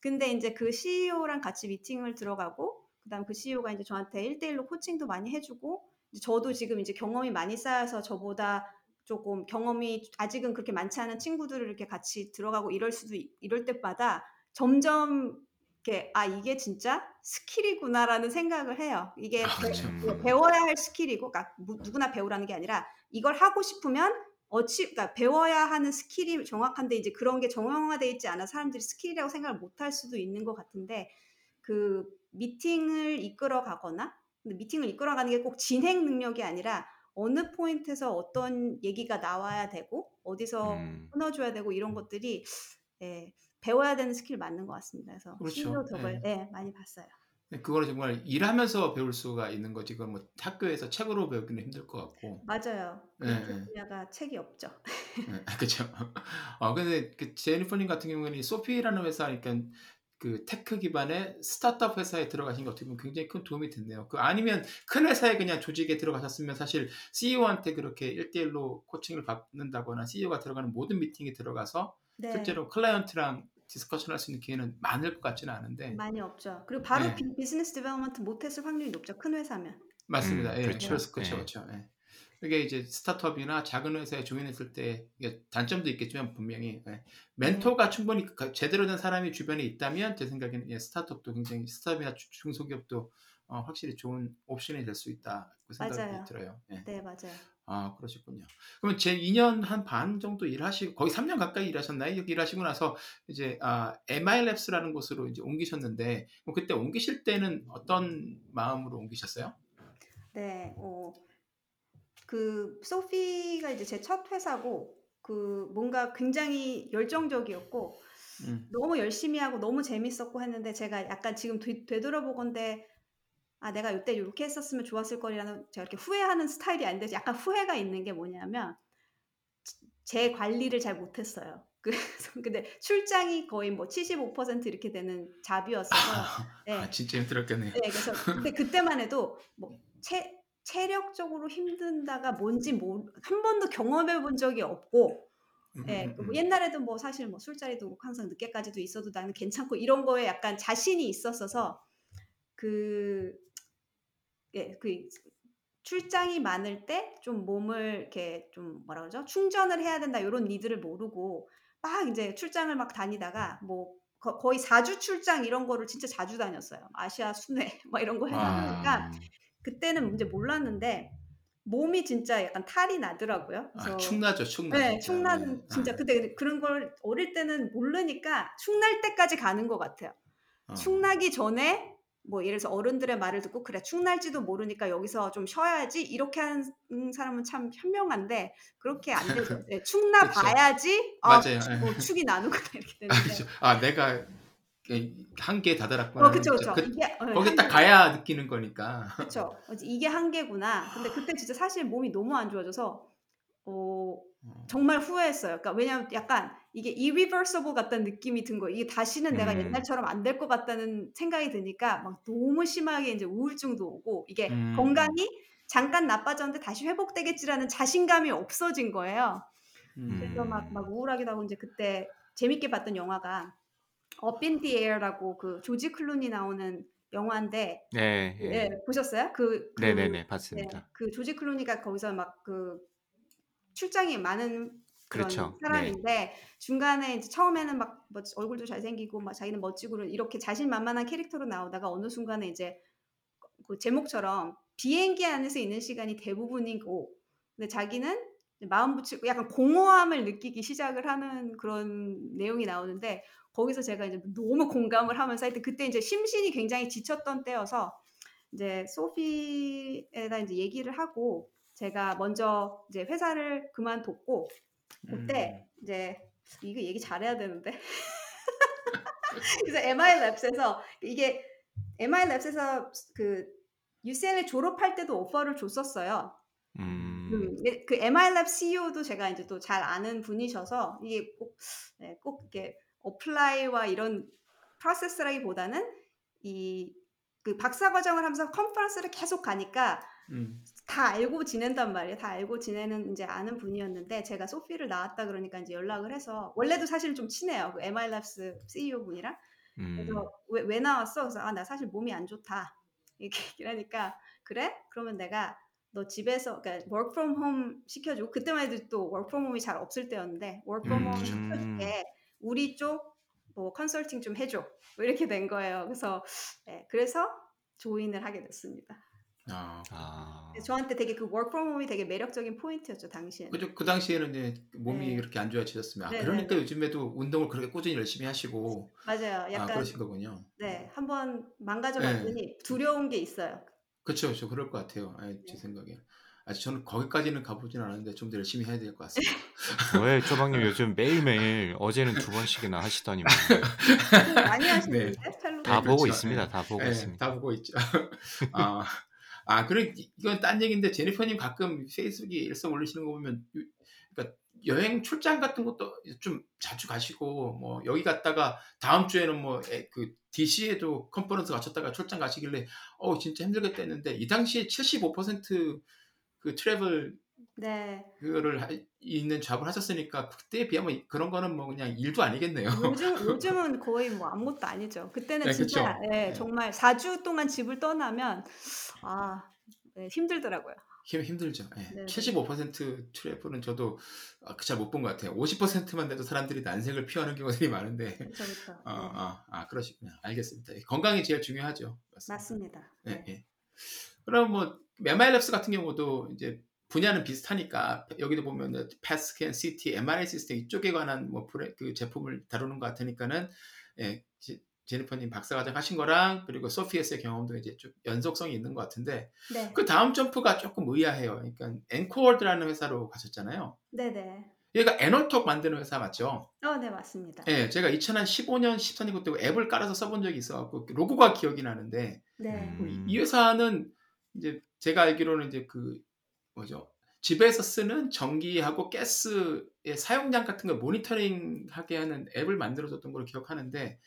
근데 이제 그 CEO랑 같이 미팅을 들어가고 그다음 그 CEO가 이제 저한테 1대1로 코칭도 많이 해주고 저도 지금 이제 경험이 많이 쌓여서 저보다 조금 경험이 아직은 그렇게 많지 않은 친구들을 이렇게 같이 들어가고 이럴 수도 있- 이럴 때마다 점점 이렇게 아 이게 진짜 skill이구나라는 생각을 해요. 이게 아, 배, 배워야 할 skill이고, 그러니까 무- 누구나 배우라는 게 아니라 이걸 하고 싶으면 어치 그러니까 배워야 하는 skill이 정확한데 이제 그런 게 정형화돼 있지 않아 사람들이 skill이라고 생각을 못 할 수도 있는 것 같은데 그 미팅을 이끌어 가거나 근데 미팅을 이끌어 가는 게 꼭 진행 능력이 아니라 어느 포인트에서 어떤 얘기가 나와야 되고 어디서 음. 끊어 줘야 되고 이런 것들이 예, 배워야 되는 스킬 맞는 것 같습니다. 그래서 그렇죠. CEO 덕을 예. 예, 많이 봤어요. 네, 그거를 정말 일하면서 배울 수가 있는 거지. 그건 뭐 학교에서 책으로 배우기는 힘들 것 같고. 맞아요. 그. 분야가 책이 없죠. 네, 그렇죠. 어 근데 그 제니퍼님 같은 경우에는 이 소피라는 회사니까 그 tech 기반의 스타트업 회사에 들어가신 게 어떻게 보면 굉장히 큰 도움이 됐네요. 그 아니면 큰 회사에 그냥 조직에 들어가셨으면 사실 CEO한테 그렇게 1대1로 코칭을 받는다거나 CEO가 들어가는 모든 미팅에 들어가서 네. 실제로 클라이언트랑 discussion 할 수 있는 기회는 많을 것 같지는 않은데 많이 없죠. 그리고 바로 네. 비, business development 못했을 확률이 높죠. 큰 회사면. 맞습니다. 음, 예, 그렇죠. 그렇죠, 그렇죠, 예. 그렇죠. 예. 이게 이제 스타트업이나 작은 회사에 join했을 때 이게 단점도 있겠지만 분명히 예. 멘토가 충분히 그- 제대로 된 사람이 주변에 있다면 제 생각에는 예, 스타트업도 굉장히 스타트업이나 주- 중소기업도 어, 확실히 좋은 옵션이 될 수 있다 그 생각이 맞아요. 들어요. 예. 네, 맞아요. 아 그러시군요. 그러면 제 2년 한 반 정도 일하시고 거의 3년 가까이 일하셨나요? 여기 일하시고 나서 이제 아, MILabs라는 곳으로 이제 옮기셨는데 뭐 그때 옮기실 때는 어떤 마음으로 옮기셨어요? 네, 어, 그 소피가 이제 제 첫 회사고 그 뭔가 굉장히 열정적이었고 음. 너무 열심히 하고 너무 재밌었고 했는데 제가 약간 지금 되, 되돌아보건데 아 내가 이때 이렇게 했었으면 좋았을 거리라는 제가 이렇게 후회하는 스타일이 아닌데 약간 후회가 있는 게 뭐냐면 제 관리를 잘 못했어요. 그래서 근데 출장이 거의 뭐 75% 이렇게 되는 잡이었어서 네. 아, 진짜 힘들었겠네요. 네, 그래서 근데 그때만 해도 뭐 체, 체력적으로 힘든다가 뭔지 모, 한 번도 경험해 본 적이 없고 음, 예, 음, 뭐 음. 옛날에도 뭐 사실 뭐 술자리도 항상 늦게까지도 있어도 나는 괜찮고 이런 거에 약간 자신이 있었어서 그 예, 그 출장이 많을 때 좀 몸을 이렇게 좀 뭐라 그러죠? 충전을 해야 된다 이런 니들을 모르고 막 이제 출장을 막 다니다가 뭐 거, 거의 4 주 출장 이런 거를 진짜 자주 다녔어요. 아시아 순회 막 이런 거 해다 보니까 아, 그때는 이제 몰랐는데 몸이 진짜 약간 탈이 나더라고요. 아, 그래서 축나죠, 축나. 네, 진짜. 축나는 네. 진짜 아, 근데 그런 걸 어릴 때는 모르니까 축날 때까지 가는 것 같아요. 어. 축나기 전에 뭐 예를 들어서 어른들의 말을 듣고 그래 축날지도 모르니까 여기서 좀 쉬어야지 이렇게 하는 사람은 참 현명한데 그렇게 안 되죠. 네, 축나. 봐야지 아, 맞아요. 축- 뭐 축이 나는구나 이렇게 아, 되는데. 아, 내가 한계에 다다랐구나. 어, 그쵸, 그쵸. 그, 이게 어, 거기 딱 가야 느끼는 거니까. 그쵸. 이게 한계구나. 근데 그때 진짜 사실 몸이 너무 안 좋아져서 어, 어. 정말 후회했어요. 그러니까 왜냐면 약간 이게 irreversible 같다는 느낌이 든 거예요. 이게 다시는 내가 음. 옛날처럼 안 될 것 같다는 생각이 드니까 막 너무 심하게 이제 우울증도 오고 이게 음. 건강이 잠깐 나빠졌는데 다시 회복되겠지라는 자신감이 없어진 거예요. 그래서 막, 음. 막 우울하기도 하고 이제 그때 재밌게 봤던 영화가 Up in the Air라고 그 조지 클루니 나오는 영화인데 네, 예, 예. 보셨어요? 그, 그 네네네, 네, 봤습니다. 그 조지 클루니가 거기서 막 그 출장이 많은 그런 그렇죠. 네. 사람인데 중간에 이제 처음에는 막 뭐 얼굴도 잘생기고 막 자기는 멋지고 이렇게 자신만만한 캐릭터로 나오다가 어느 순간에 이제 그 제목처럼 비행기 안에서 있는 시간이 대부분이고 근데 자기는 마음 붙이고 약간 공허함을 느끼기 시작을 하는 그런 내용이 나오는데 거기서 제가 이제 너무 공감을 하면서 하여튼 그때 이제 심신이 굉장히 지쳤던 때여서 이제 소피에다 이제 얘기를 하고 제가 먼저 이제 회사를 그만뒀고 그때 음. 이제 이거 얘기 잘해야 되는데 그래서 MI 랩스에서 이게 MI 랩스에서 그 UCLA 졸업할 때도 오퍼를 줬었어요. 음, 그, 그 MI 랩 CEO도 제가 이제 또 잘 아는 분이셔서 이게 꼭, 네, 꼭 이렇게 apply와 이런 프로세스라기보다는 이 그 박사 과정을 하면서 컨퍼런스를 계속 가니까 음. 다 알고 지낸단 말이에요. 다 알고 지내는 이제 아는 분이었는데 제가 소피를 나왔다 그러니까 이제 연락을 해서 원래도 사실 좀 친해요. 그 MI 랩스 CEO 분이랑. 음, 그래서 왜, 왜 나왔어? 그래서 아 나 사실 몸이 안 좋다 이렇게 하니까 그래? 그러면 내가 너 집에서 그러니까 work from home 시켜주고 그때만 해도 또 work from home이 잘 없을 때였는데 work from home 음. 시켜줄게 우리 쪽 뭐 컨설팅 좀 해줘 뭐 이렇게 된 거예요. 그래서 네, 그래서 조인을 하게 됐습니다. 아, 아. 저한테 되게 그 work from home이 되게 매력적인 포인트였죠 당시에는. 그죠. 그 당시에는 이제 몸이 네. 그렇게 안 좋아지셨으면 아, 네, 그러니까 네, 네. 요즘에도 운동을 그렇게 꾸준히 열심히 하시고 맞아요. 아 약간 그러신 거군요. 네 한번 망가져 네. 봤더니 두려운 게 있어요. 그렇죠, 그렇죠. 그럴 것 같아요. 아, 제 네. 생각에. 아직 저는 거기까지는 가보진 않았는데 좀 더 열심히 해야 될 것 같습니다. 왜 쪼박님 요즘 매일매일 어제는 두 번씩이나 하시더니만 많이 하시는데 펠로 다 네, 보고 그렇죠. 있습니다. 네. 다 보고 예, 있습니다. 다 보고 있죠. 아, 아, 그래 이건 딴 얘기인데 제니퍼님 가끔 페이스북에 일성 올리시는 거 보면 유- 그러니까 여행 출장 같은 것도 좀 자주 가시고 뭐 여기 갔다가 다음 주에는 뭐 그 DC에도 컨퍼런스 가셨다가 출장 가시길래 어 진짜 힘들겠다 했는데 이 당시에 75%그 트래블 네. 그거를 하- 있는 잡을 하셨으니까 그때에 비하면 그런 거는 뭐 그냥 일도 아니겠네요. 요즘 요즘은 거의 뭐 아무것도 아니죠. 그때는 네, 진짜. 예, 네. 정말 4주 동안 집을 떠나면 아 네, 힘들더라고요. 힘 힘들죠. 예. 네, 네. 75% travel은 저도 아, 잘못 본 것 같아요. 50%만 돼도 사람들이 난색을 표하는 경우들이 많은데 그렇죠, 그렇죠. 아, 네. 아, 아 그러시구나. 알겠습니다. 건강이 제일 중요하죠. 맞습니다. 맞습니다. 예, 네. 예. 그럼 뭐 MI랩스 같은 경우도 이제 분야는 비슷하니까 여기도 보면 PET scan, CT, MRI 시스템 이쪽에 관한 뭐 브레, 그 제품을 다루는 것 같으니까는 예, 제- 제니퍼님 박사과정 하신 거랑 그리고 소피에스의 경험도 이제 좀 연속성이 있는 것 같은데 네. 그 다음 점프가 조금 의아해요. 그러니까 엔코어드라는 회사로 가셨잖아요. 네, 네. 얘가 애널톡 만드는 회사 맞죠? 어, 네, 맞습니다. 예, 제가 2015년, 14년 그때 앱을 깔아서 써본 적이 있어갖고 로고가 기억이 나는데 네. 음. 이 회사는 이제 제가 알기로는 이제 그 뭐죠? 집에서 쓰는 전기하고 가스의 사용량 같은 걸 모니터링하게 하는 앱을 만들어줬던 걸 기억하는데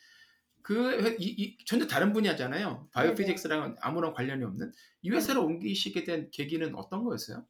그 회- 이, 이 전혀 다른 분야잖아요. 바이오피직스랑은 아무런 관련이 없는 이 회사로 옮기시게 된 계기는 어떤 거였어요?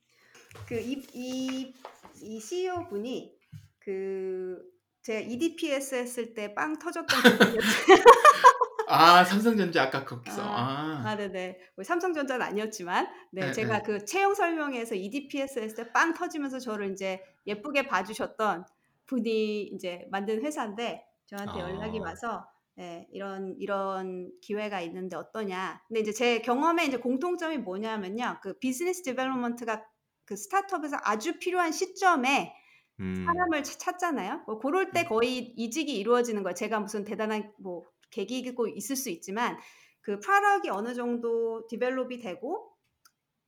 그이이 이 CEO 분이 그 제가 EDPS 했을 때 빵 터졌던. 아 삼성전자 아까 거기서 아, 아, 아, 네네. 우리 삼성전자는 아니었지만, 네, 네, 제가 네. 그 채용 설명회에서 EDPS 했을 때 빵 터지면서 저를 이제 예쁘게 봐주셨던 분이 이제 만든 회사인데, 저한테 연락이 아. 와서, 네, 이런, 이런 기회가 있는데 어떠냐. 근데 이제 제 경험에 이제 공통점이 뭐냐면요. 그 business development가 그 스타트업에서 아주 필요한 시점에 음. 사람을 차- 찾잖아요. 뭐 그럴 때 음. 거의 이직이 이루어지는 거예요. 제가 무슨 대단한 뭐 계기고 있을 수 있지만 그 product이 어느 정도 develop이 되고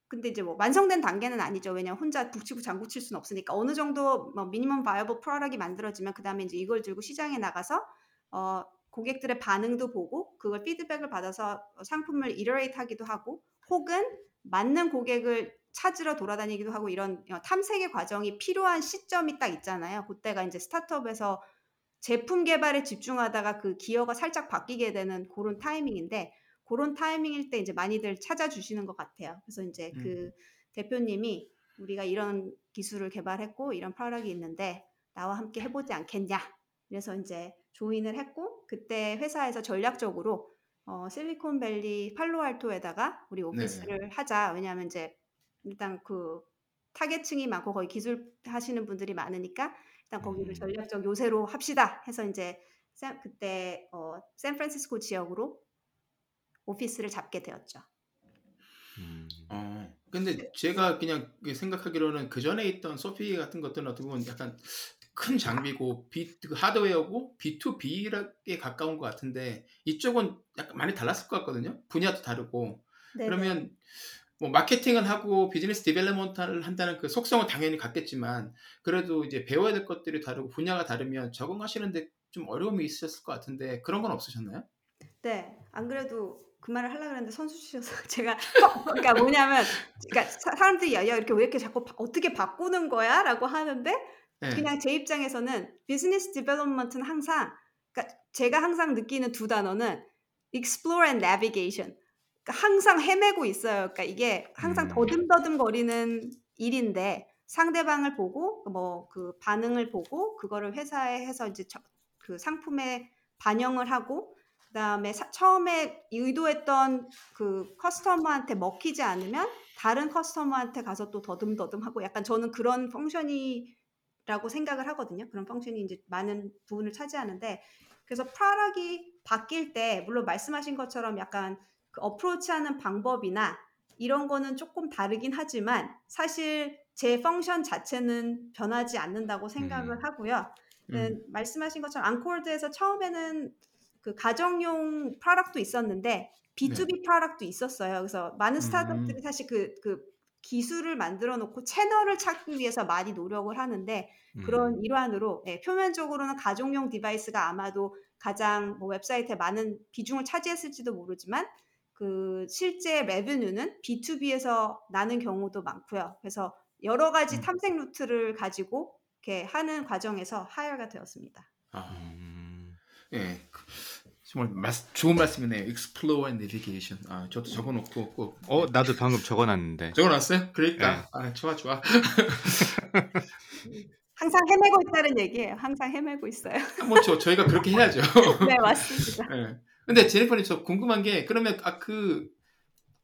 근데 이제 뭐 완성된 단계는 아니죠. 왜냐면 혼자 북치고 장구 칠 수는 없으니까 어느 정도 뭐 minimum viable product이 만들어지면 그다음에 이제 이걸 들고 시장에 나가서 어 고객들의 반응도 보고 그걸 피드백을 받아서 상품을 iterate 하기도 하고 혹은 맞는 고객을 찾으러 돌아다니기도 하고 이런 어, 탐색의 과정이 필요한 시점이 딱 있잖아요. 그때가 이제 스타트업에서 제품 개발에 집중하다가 그 기여가 살짝 바뀌게 되는 그런 타이밍인데 그런 타이밍일 때 이제 많이들 찾아주시는 것 같아요. 그래서 이제 음. 그 대표님이 우리가 이런 기술을 개발했고 이런 프로덕이 있는데 나와 함께 해보지 않겠냐. 그래서 이제 조인을 했고 그때 회사에서 전략적으로 어, 실리콘밸리 팔로알토에다가 우리 오피스를 하자. 왜냐하면 이제 일단 그 타겟층이 많고 거기 기술 하시는 분들이 많으니까 일단 거기를 음. 전략적 요새로 합시다 해서 이제 샌- 그때 어, 샌프란시스코 지역으로 오피스를 잡게 되었죠. 음. 어, 근데 제가 그냥 생각하기로는 그 전에 있던 소피 같은 것들은 어떻게 보면 약간 큰 장비고 B, 그 하드웨어고 B2B에 가까운 것 같은데 이쪽은 약간 많이 달랐을 것 같거든요. 분야도 다르고 네네. 그러면 뭐 마케팅을 하고 business development를 한다는 그 속성은 당연히 같겠지만 그래도 이제 배워야 될 것들이 다르고 분야가 다르면 적응하시는데 좀 어려움이 있으셨을 것 같은데 그런 건 없으셨나요? 네, 안 그래도 그 말을 하려고 했는데 선수 쳐주셔서 제가 어, 그러니까 뭐냐면 그러니까 사- 사람들이 야, 야 이렇게 왜 이렇게 자꾸 바- 어떻게 바꾸는 거야? 라고 하는데 네. 그냥 제 입장에서는 business development는 항상 그러니까 제가 항상 느끼는 두 단어는 explore and navigation. 항상 헤매고 있어요. 그러니까 이게 항상 음. 더듬더듬 거리는 일인데 상대방을 보고 뭐 그 반응을 보고 그거를 회사에 해서 이제 저- 그 상품에 반영을 하고 그다음에 사- 처음에 의도했던 그 커스터머한테 먹히지 않으면 다른 커스터머한테 가서 또 더듬더듬하고 약간 저는 그런 펑션이라고 생각을 하거든요. 그런 펑션이 이제 많은 부분을 차지하는데 그래서 product이 바뀔 때 물론 말씀하신 것처럼 약간 그 approach하는 방법이나 이런 거는 조금 다르긴 하지만 사실 제 function 자체는 변하지 않는다고 생각을 음. 하고요. 그 음. 말씀하신 것처럼 엔코어드에서 처음에는 그 가정용 product도 있었는데 B2B product도 있었어요. 그래서 많은 스타트업들이 음. 사실 그, 그 기술을 만들어 놓고 채널을 찾기 위해서 많이 노력을 하는데 그런 음. 일환으로 예, 표면적으로는 가정용 device가 아마도 가장 뭐 웹사이트에 많은 비중을 차지했을지도 모르지만 그 실제 revenue는 B2B에서 나는 경우도 많고요. 그래서 여러 가지 음. 탐색 루트를 가지고 이렇게 하는 과정에서 하여가 되었습니다. 아, 음. 예. 그, 정말 말씀- 좋은 말씀이네요. Explore and Navigation. 아, 저도 적어놓고 꼭 어, 나도 방금 적어놨는데. 적어놨어요? 그러니까 네. 아, 좋아 좋아. 항상 헤매고 있다는 얘기예요. 항상 헤매고 있어요. 뭐 저, 저희가 그렇게 해야죠. 네, 맞습니다. 예. 근데 제니퍼님 저 궁금한 게 그러면 아그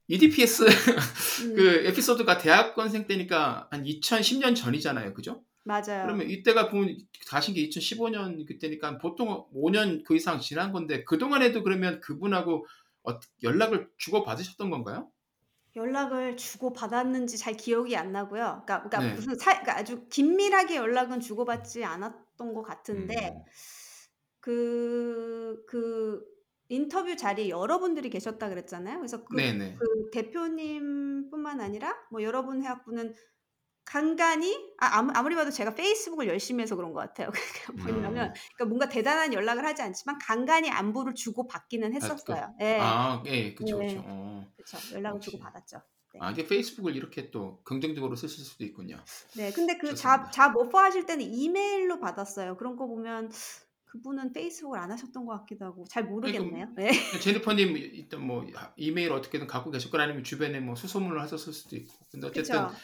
EDPS 음, 그 에피소드가 대학원생 때니까 한 2010년 전이잖아요, 그죠? 맞아요. 그러면 이때가 보면 가신 게 2015년 그때니까 보통 5년 그 이상 지난 건데 그 동안에도 그러면 그분하고 어, 연락을 주고 받으셨던 건가요? 연락을 주고 받았는지 잘 기억이 안 나고요. 그러니까, 그러니까 네. 무슨 사, 그러니까 아주 긴밀하게 연락은 주고받지 않았던 것 같은데 음. 그, 그 인터뷰 자리에 여러분들이 계셨다 그랬잖아요. 그래서 그, 네네. 그 대표님뿐만 아니라 뭐 여러분 해학부는 간간히 아, 아무- 아무리 봐도 제가 페이스북을 열심히 해서 그런 것 같아요. 그러니까 뭐냐면 음. 그러니까 뭔가 대단한 연락을 하지 않지만 간간히 안부를 주고 받기는 했었어요. 예, 아, 예. 그쵸. 어. 그렇죠. 연락을. 주고 받았죠. 네. 아, 이게 페이스북을 이렇게 또 긍정적으로 쓰실 수도 있군요. 네, 근데 그. 잡, 잡 오퍼 하실 때는 이메일로 받았어요. 그런 거 보면 그분은 페이스북을 안 하셨던 것 같기도 하고 잘 모르겠네요. 네. 제니퍼님 일단 뭐 이메일 어떻게든 갖고 계실 거나 아니면 주변에 뭐 수소문을 하셨을 수도 있고. 근데 어쨌든 그렇죠.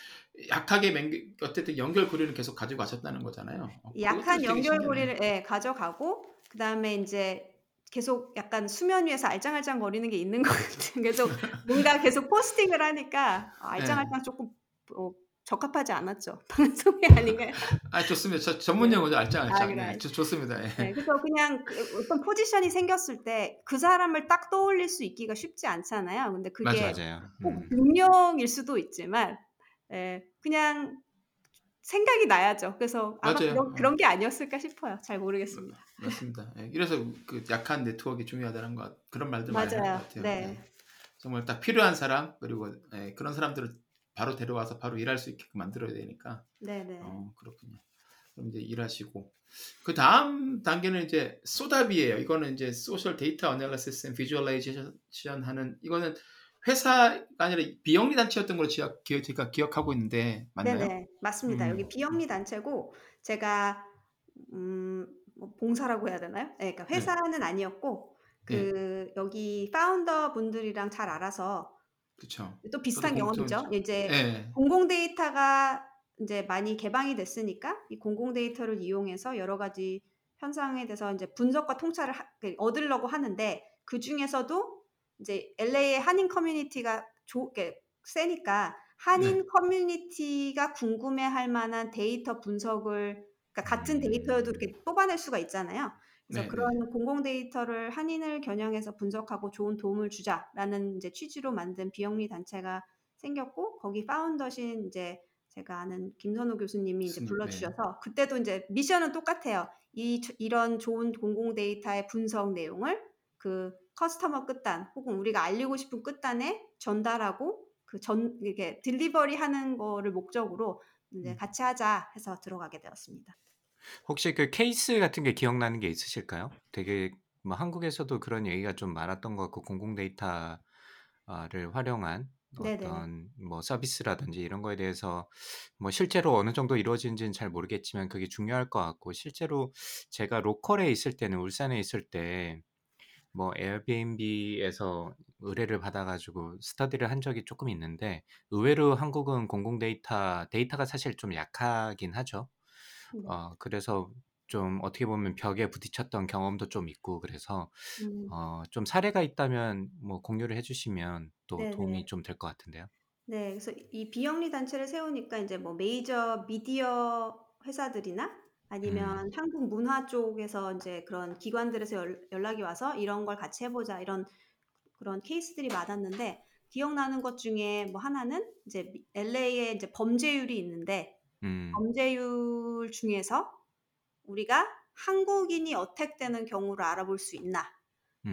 약하게 맹 어쨌든 연결고리는 계속 가지고 가셨다는 거잖아요. 어, 약한. 연결고리를 예, 가져가고 그 다음에 이제 계속 약간 수면 위에서 알짱알짱 거리는 게 있는 것 같은 계속 뭔가 계속 포스팅을 하니까 아, 네. 알짱알짱 조금 어, 적합하지 않았죠 방송이 아닌가요? 아 좋습니다. 저 전문 용어죠 아, 알짱 알짱. 그래. 네, 좋- 좋습니다. 예. 네, 그래서 그냥 그 어떤 포지션이 생겼을 때 그 사람을 딱 떠올릴 수 있기가 쉽지 않잖아요. 근데 그게 맞아요. 맞아요. 꼭 음. 능력일 수도 있지만 예, 그냥 생각이 나야죠. 그래서 아마 맞아요. 그런, 그런 게 아니었을까 싶어요. 잘 모르겠습니다. 맞습니다. 예, 이래서 그 약한 네트워크가 중요하다는 것 그런 말들 많이 하는 것 맞아요. 같아요. 네. 예. 정말 딱 필요한 사람 그리고 예, 그런 사람들을 바로 데려와서 바로 일할 수 있게끔 만들어야 되니까. 네네. 어 그렇군요. 그럼 이제 일하시고 그 다음 단계는 이제 소답이에요. 이거는 이제 social data analysis and visualization 하는 이거는 회사가 아니라 비영리 단체였던 걸로 제가, 기억, 제가 기억하고 있는데 맞나요? 네네. 맞습니다. 음. 여기 비영리 단체고 제가 음, 뭐 봉사라고 해야 되나요? 네, 그러니까 네. 회사는 아니었고 그 여기 파운더 분들이랑 잘 알아서 그렇죠. 또 비슷한 경험이죠. 이제 예. 공공 데이터가 이제 많이 개방이 됐으니까 이 공공 데이터를 이용해서 여러 가지 현상에 대해서 이제 분석과 통찰을 하- 그 얻으려고 하는데 그 중에서도 이제 LA의 한인 커뮤니티가 조, 이렇게 세니까 한인 네. 커뮤니티가 궁금해할 만한 데이터 분석을 그러니까 같은 음. 데이터여도 이렇게 뽑아낼 수가 있잖아요. 그래서 네, 그런 공공 데이터를 한인을 겨냥해서 분석하고 좋은 도움을 주자라는 이제 취지로 만든 비영리 단체가 생겼고 거기 founder신 이제 제가 아는 김선우 교수님이 이제 교수님, 불러주셔서 그때도 이제 미션은 똑같아요. 이 이런 좋은 공공 데이터의 분석 내용을 그 customer 끝단 혹은 우리가 알리고 싶은 끝단에 전달하고 그 전 이게 delivery 하는 거를 목적으로 이제 음. 같이 하자 해서 들어가게 되었습니다. 혹시 그 케이스 같은 게 기억나는 게 있으실까요? 되게 뭐 한국에서도 그런 얘기가 좀 많았던 것 같고 공공 데이터를 활용한 네네. 어떤 뭐 서비스라든지 이런 거에 대해서 뭐 실제로 어느 정도 이루어진지는 잘 모르겠지만 그게 중요할 것 같고 실제로 제가 local에 있을 때는 울산에 있을 때 뭐 에어비앤비에서 의뢰를 받아 가지고 스터디를 한 적이 조금 있는데 의외로 한국은 공공 데이터 데이터가 사실 좀 약하긴 하죠. 네. 어 그래서 좀 어떻게 보면 벽에 부딪혔던 경험도 좀 있고 그래서 음. 어 좀 사례가 있다면 뭐 공유를 해주시면 또. 도움이 좀될 것 같은데요. 네, 그래서 이 비영리 단체를 세우니까 이제 뭐 메이저 미디어 회사들이나 아니면 음. 한국 문화 쪽에서 이제 그런 기관들에서 연, 연락이 와서 이런 걸 같이 해보자 이런 그런 케이스들이 많았는데 기억나는 것 중에 뭐 하나는 이제 LA에 이제 범죄율이 있는데 음. 범죄율 중에서 우리가 한국인이 어택되는 경우를 알아볼 수 있나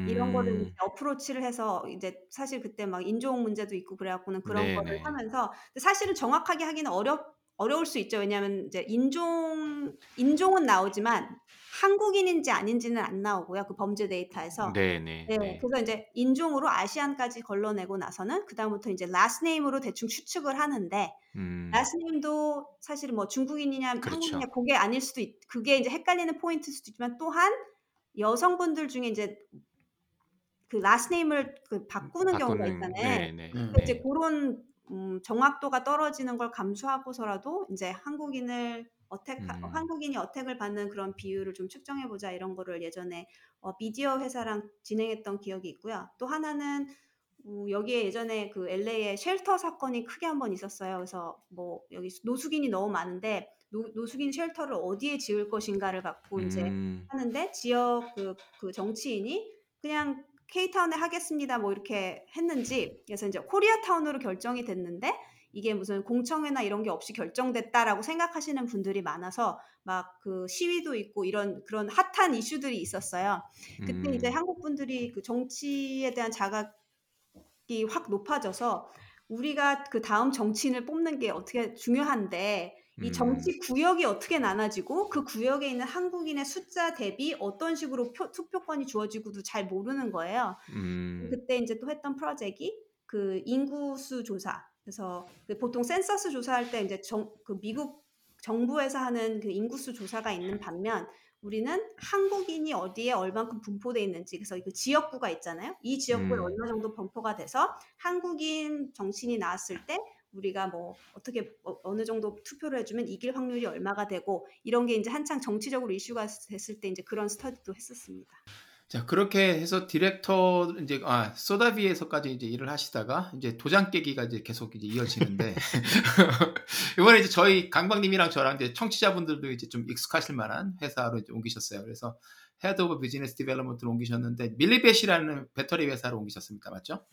이런 거를 음. 이제 어프로치를 해서 이제 사실 그때 막 인종 문제도 있고 그래갖고는 그런 거를 네네. 하면서 근데 사실은 정확하게 하기는 어렵 어려울 수 있죠. 왜냐하면 이제 인종 인종은 나오지만 한국인인지 아닌지는 안 나오고요. 그 범죄 데이터에서. 네네. 네, 네. 그래서 이제 인종으로 아시안까지 걸러내고 나서는 그 다음부터 이제 last name으로 대충 추측을 하는데 음. last name도 사실은 뭐 중국인이냐 그렇죠. 한국인이냐 그게 아닐 수도 있, 그게 이제 헷갈리는 포인트일 수도 있지만 또한 여성분들 중에 이제 그 last name을 그 바꾸는 경우가 바꾸는 있잖아요. 네 네. 음. 근데 이제 네. 그런 음, 정확도가 떨어지는 걸 감수하고서라도 이제 한국인을 어택 음. 한국인이 어택을 받는 그런 비율을 좀 측정해 보자 이런 거를 예전에 어, 미디어 회사랑 진행했던 기억이 있고요. 또 하나는 어, 여기에 예전에 그 LA에 shelter 사건이 크게 한 번 있었어요. 그래서 뭐 여기 노숙인이 너무 많은데 노, 노숙인 shelter를 어디에 지을 것인가를 갖고 이제 음. 하는데 지역 그, 그 정치인이 그냥 K-town에 하겠습니다 뭐 이렇게 했는지 그래서 이제 코리아타운으로 결정이 됐는데 이게 무슨 공청회나 이런 게 없이 결정됐다라고 생각하시는 분들이 많아서 막 그 시위도 있고 이런 그런 핫한 이슈들이 있었어요. 그때 이제 음. 한국 분들이 그 정치에 대한 자각이 확 높아져서 우리가 그 다음 정치인을 뽑는 게 어떻게 중요한데 이 음. 정치 구역이 어떻게 나눠지고 그 구역에 있는 한국인의 숫자 대비 어떤 식으로 표, 투표권이 주어지고도 잘 모르는 거예요. 음. 그때 이제 또 했던 프로젝트이 그 인구수 조사. 그래서 그 보통 센서스 조사할 때 이제 정, 그 미국 정부에서 하는 그 인구수 조사가 있는 반면 우리는 한국인이 어디에 얼만큼 분포돼 있는지 그래서 그 지역구가 있잖아요. 이 지역구에 음. 얼마 정도 분포가 돼서 한국인 정치인이 나왔을 때 우리가 뭐 어떻게 어, 어느 정도 투표를 해주면 이길 확률이 얼마가 되고 이런 게 이제 한창 정치적으로 이슈가 됐을 때 이제 그런 스터디도 했었습니다. 자 그렇게 해서 디렉터 이제 아 소다비에서까지 이제 일을 하시다가 이제 도장 깨기가 이제 계속 이제 이어지는데 이번에 이제 저희 강박님이랑 저랑 이제 청취자분들도 이제 좀 익숙하실 만한 회사로 이제 옮기셨어요. 그래서 head of business development로 옮기셨는데 Millibatt이라는 배터리 회사로 옮기셨습니다. 맞죠?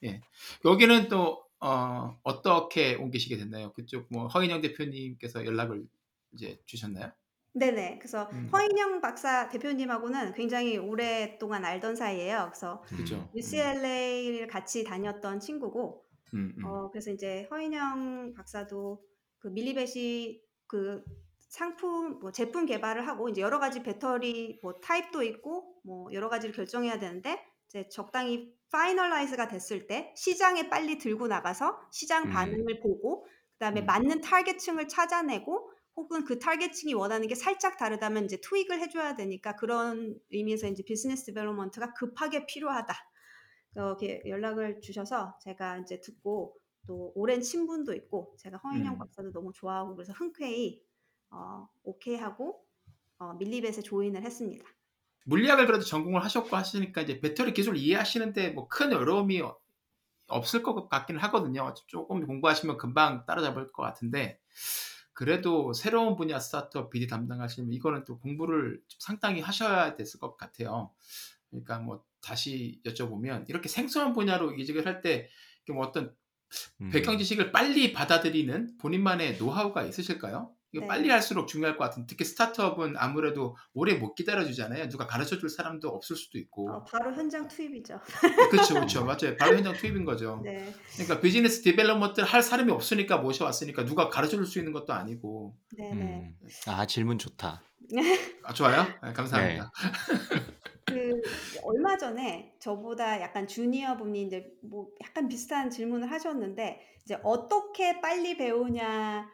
네. 여기는 또 어, 어떻게 옮기시게 됐나요? 그쪽 뭐 허인영 대표님께서 연락을 이제 주셨나요? 네네. 그래서 음. 허인영 박사 대표님하고는 굉장히 오랫동안 알던 사이예요. 그래서 그죠. 음. UCLA를 같이 다녔던 친구고, 음, 음. 어, 그래서 이제 허인영 박사도 그 Millibatt이 그 상품, 뭐 제품 개발을 하고 이제 여러 가지 배터리 뭐 타입도 있고 뭐 여러 가지를 결정해야 되는데 이제 적당히 finalize가 됐을 때 시장에 빨리 들고 나가서 시장 음. 반응을 보고 그다음에 음. 맞는 타겟층을 찾아내고 혹은 그 타겟층이 원하는 게 살짝 다르다면 이제 tweak을 해줘야 되니까 그런 의미에서 이제 business development가 급하게 필요하다. 이렇게 연락을 주셔서 제가 이제 듣고 또 오랜 친분도 있고 제가 허인영 음. 박사도 너무 좋아하고 그래서 흔쾌히 어, 오케이 하고 어, 밀리벳에 조인을 했습니다. 물리학을 그래도 전공을 하셨고 하시니까 이제 배터리 기술 이해하시는데 뭐 큰 어려움이 어- 없을 것 같기는 하거든요. 조금 공부하시면 금방 따라잡을 것 같은데 그래도 새로운 분야 스타트업 BD 담당하시면 이거는 또 공부를 좀 상당히 하셔야 됐을 것 같아요. 그러니까 뭐 다시 여쭤보면 이렇게 생소한 분야로 이직을 할 때 뭐 어떤 음. 배경 지식을 빨리 받아들이는 본인만의 노하우가 있으실까요? 이거 네. 빨리 할수록 중요할 것 같은 특히 스타트업은 아무래도 오래 못 기다려주잖아요. 누가 가르쳐 줄 사람도 없을 수도 있고. 어, 바로 현장 투입이죠. 그렇죠, 그렇죠. 맞아요. 바로 현장 투입인 거죠. 네, 그러니까 business development를 할 사람이 없으니까 모셔왔으니까 누가 가르쳐 줄 수 있는 것도 아니고. 네, 네. 음. 아 질문 좋다. 아, 좋아요? 네, 감사합니다. 그 얼마 전에 저보다 약간 주니어 분이 이제 뭐 약간 비슷한 질문을 하셨는데 이제 어떻게 빨리 배우냐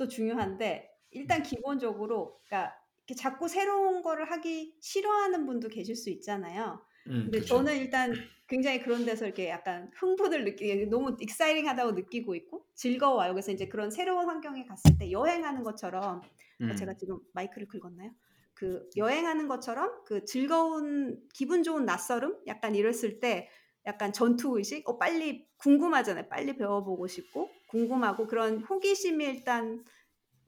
도 중요한데 일단 기본적으로 그러니까 이렇게 자꾸 새로운 거를 하기 싫어하는 분도 계실 수 있잖아요. 음, 근데 그렇죠. 저는 일단 굉장히 그런 데서 이렇게 약간 흥분을 느끼 너무 익사이링하다고 느끼고 있고 즐거워요. 그래서 이제 그런 새로운 환경에 갔을 때 여행하는 것처럼 어, 음, 제가 지금 마이크를 긁었나요? 그 여행하는 것처럼 그 즐거운 기분 좋은 낯설음 약간 이랬을 때 약간 전투 의식 어 빨리 궁금하잖아요. 빨리 배워보고 싶고 궁금하고 그런 호기심이 일단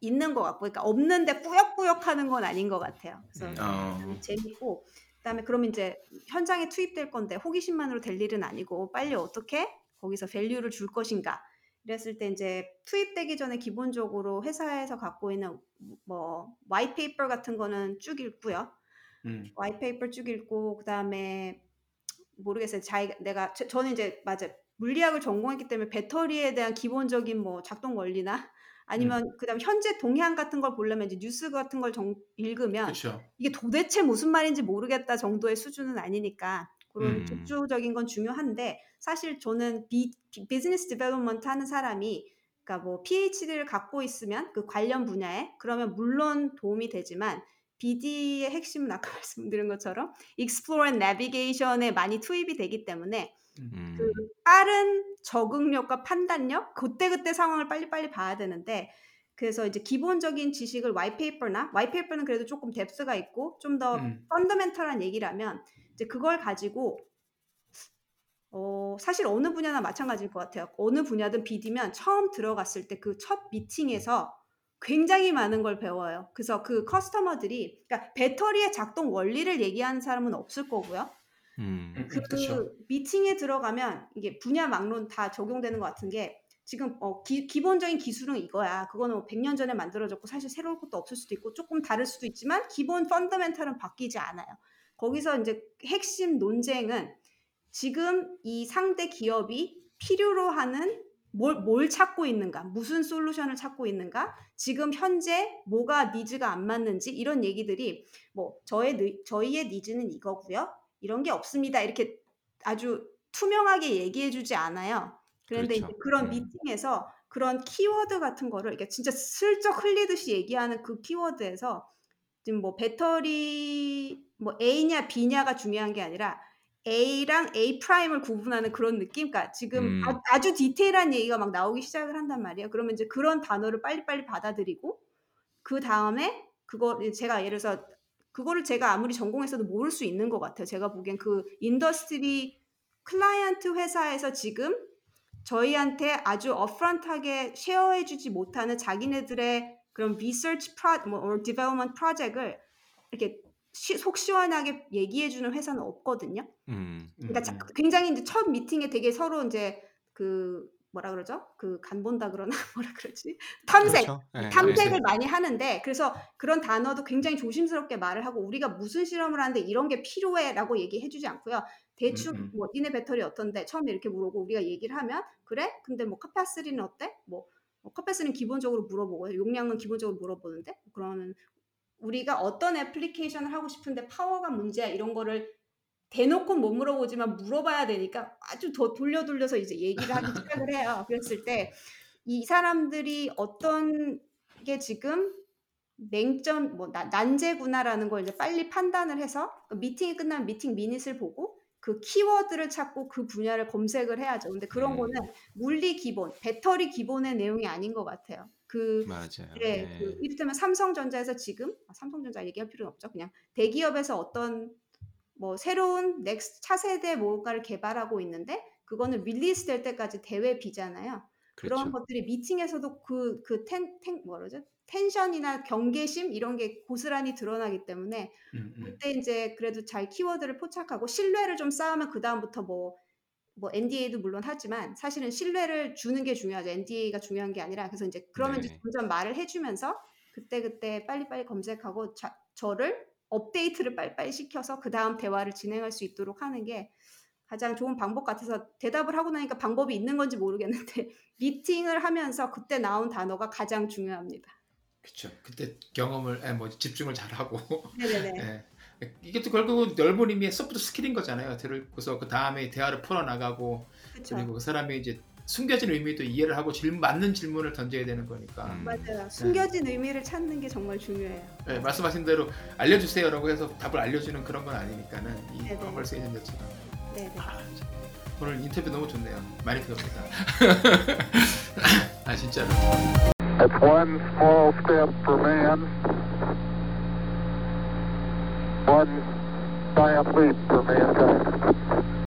있는 것 같고 그러니까 없는데 꾸역꾸역 하는 건 아닌 것 같아요. 그래서 음. 어, 음, 재밌고 그다음에 그러면 이제 현장에 투입될 건데 호기심만으로 될 일은 아니고 빨리 어떻게 거기서 밸류를 줄 것인가? 이랬을 때 이제 투입되기 전에 기본적으로 회사에서 갖고 있는 뭐 와이페이퍼 같은 거는 쭉 읽고요. 음. 와이페이퍼 쭉 읽고 그다음에 모르겠어요. 자기 내가 저, 저는 이제 맞아 물리학을 전공했기 때문에 배터리에 대한 기본적인 뭐 작동 원리나 아니면 음. 그다음 현재 동향 같은 걸 보려면 이제 뉴스 같은 걸 정, 읽으면 그렇죠. 이게 도대체 무슨 말인지 모르겠다 정도의 수준은 아니니까 그런 음. 기초적인 건 중요한데 사실 저는 비, business development 하는 사람이 그러니까 뭐 PhD를 갖고 있으면 그 관련 분야에 그러면 물론 도움이 되지만 BD의 핵심은 아까 말씀드린 것처럼 Explore and Navigation에 많이 투입이 되기 때문에 음. 그 빠른 적응력과 판단력 그때그때 상황을 빨리빨리 봐야 되는데 그래서 이제 기본적인 지식을 와이페이퍼나 와이페이퍼는 그래도 조금 뎁스가 있고 좀더 음. 펀더멘털한 얘기라면 이제 그걸 가지고 어, 사실 어느 분야나 마찬가지일 것 같아요. 어느 분야든 BD면 처음 들어갔을 때 그 첫 미팅에서 굉장히 많은 걸 배워요. 그래서 그 커스터머들이 그러니까 배터리의 작동 원리를 얘기하는 사람은 없을 거고요. 음. 음, 그 그렇죠. 미팅에 들어가면 이게 분야 막론 다 적용되는 것 같은 게 지금 어, 기, 기본적인 기술은 이거야. 그거는 뭐 100년 전에 만들어졌고 사실 새로울 것도 없을 수도 있고 조금 다를 수도 있지만 기본 펀더멘탈은 바뀌지 않아요. 거기서 이제 핵심 논쟁은 지금 이 상대 기업이 필요로 하는 뭘, 뭘 찾고 있는가, 무슨 솔루션을 찾고 있는가, 지금 현재 뭐가 니즈가 안 맞는지 이런 얘기들이 뭐 저의 느- 저희의 니즈는 이거고요. 이런 게 없습니다. 이렇게 아주 투명하게 얘기해주지 않아요. 그런데 그렇죠. 그런 음. 미팅에서 그런 키워드 같은 거를 이렇게 진짜 슬쩍 흘리듯이 얘기하는 그 키워드에서 지금 뭐 배터리 뭐 A냐 B냐가 중요한 게 아니라 A랑 A prime을 구분하는 그런 느낌? 그러니까 지금 음. 아, 아주 디테일한 얘기가 막 나오기 시작을 한단 말이에요. 그러면 이제 그런 단어를 빨리빨리 받아들이고 그 다음에 그거 제가 예를 들어서 그거를 제가 아무리 전공했어도 모를 수 있는 것 같아요. 제가 보기엔 그 industry client 회사에서 지금 저희한테 아주 upfront하게 share해주지 못하는 자기네들의 그런 리서치 프로, 뭐, development 프로젝트를 이렇게 시, 속 시원하게 얘기해주는 회사는 없거든요. 음. 그러니까 음, 자- 음. 굉장히 이제 첫 미팅에 되게 서로 이제 그 뭐라 그러죠? 그 간 본다 그러나 뭐라 그러지? 탐색 그렇죠. 예, 탐색을 예. 많이 하는데 그래서 그런 단어도 굉장히 조심스럽게 말을 하고 우리가 무슨 실험을 하는데 이런 게 필요해라고 얘기해주지 않고요. 대충 음, 음. 뭐 니네 배터리 어떤데 처음에 이렇게 물어보고 우리가 얘기를 하면 그래? 근데 뭐 카파시티는 어때? 뭐, 뭐 카파시티는 기본적으로 물어보고요. 용량은 기본적으로 물어보는데 그러면 우리가 어떤 애플리케이션을 하고 싶은데 파워가 문제야 이런 거를 대놓고 못 물어보지만 물어봐야 되니까 아주 더 돌려 돌려서 이제 얘기를 하기 시작을 해요. 그랬을 때 이 사람들이 어떤 게 지금 맹점 뭐 나- 난제구나라는 걸 이제 빨리 판단을 해서 그 미팅이 끝나면 미팅 미닛을 보고 그 키워드를 찾고 그 분야를 검색을 해야죠. 근데 그런 음. 거는 물리 기본, 배터리 기본의 내용이 아닌 것 같아요. 그 맞아요. 네, 예. 그 이를테면 삼성전자에서 지금 아, 삼성전자 얘기할 필요는 없죠. 그냥 대기업에서 어떤 뭐 새로운 넥스 차세대 뭔가를 개발하고 있는데 그거는 release 될 때까지 대외비잖아요. 그런 그렇죠. 것들이 미팅에서도 그그텐텐 뭐라죠? tension이나 경계심 이런 게 고스란히 드러나기 때문에 음, 음. 그때 이제 그래도 잘 키워드를 포착하고 신뢰를 좀 쌓으면 그 다음부터 뭐 뭐 NDA도 물론 하지만 사실은 신뢰를 주는 게 중요하죠. NDA가 중요한 게 아니라 그래서 이제 그러면 이제 네. 점점 말을 해주면서 그때 그때 빨리빨리 검색하고 자, 저를 업데이트를 빨리빨리 시켜서 그 다음 대화를 진행할 수 있도록 하는 게 가장 좋은 방법 같아서 대답을 하고 나니까 방법이 있는 건지 모르겠는데 미팅을 하면서 그때 나온 단어가 가장 중요합니다. 그렇죠. 그때 경험을 에, 뭐 집중을 잘 하고 네네네. 예. 이게 또 결국은 넓은 의미의 soft skill인 거잖아요. 들고서 그 다음에 대화를 풀어 나가고 그렇죠. 그리고 그 사람이 이제 숨겨진 의미도 이해를 하고 질문 맞는 질문을 던져야 되는 거니까. 음. 맞아요. 숨겨진 의미를 찾는 게 정말 중요해요. 예, 말씀하신 대로 알려주세요라고 해서 답을 알려주는 그런 건 아니니까는 이. commerce agent처럼. 네네. 아, 참. 오늘 인터뷰 너무 좋네요. 많이 배웁니다. 아 진짜로. One giant leap for mankind.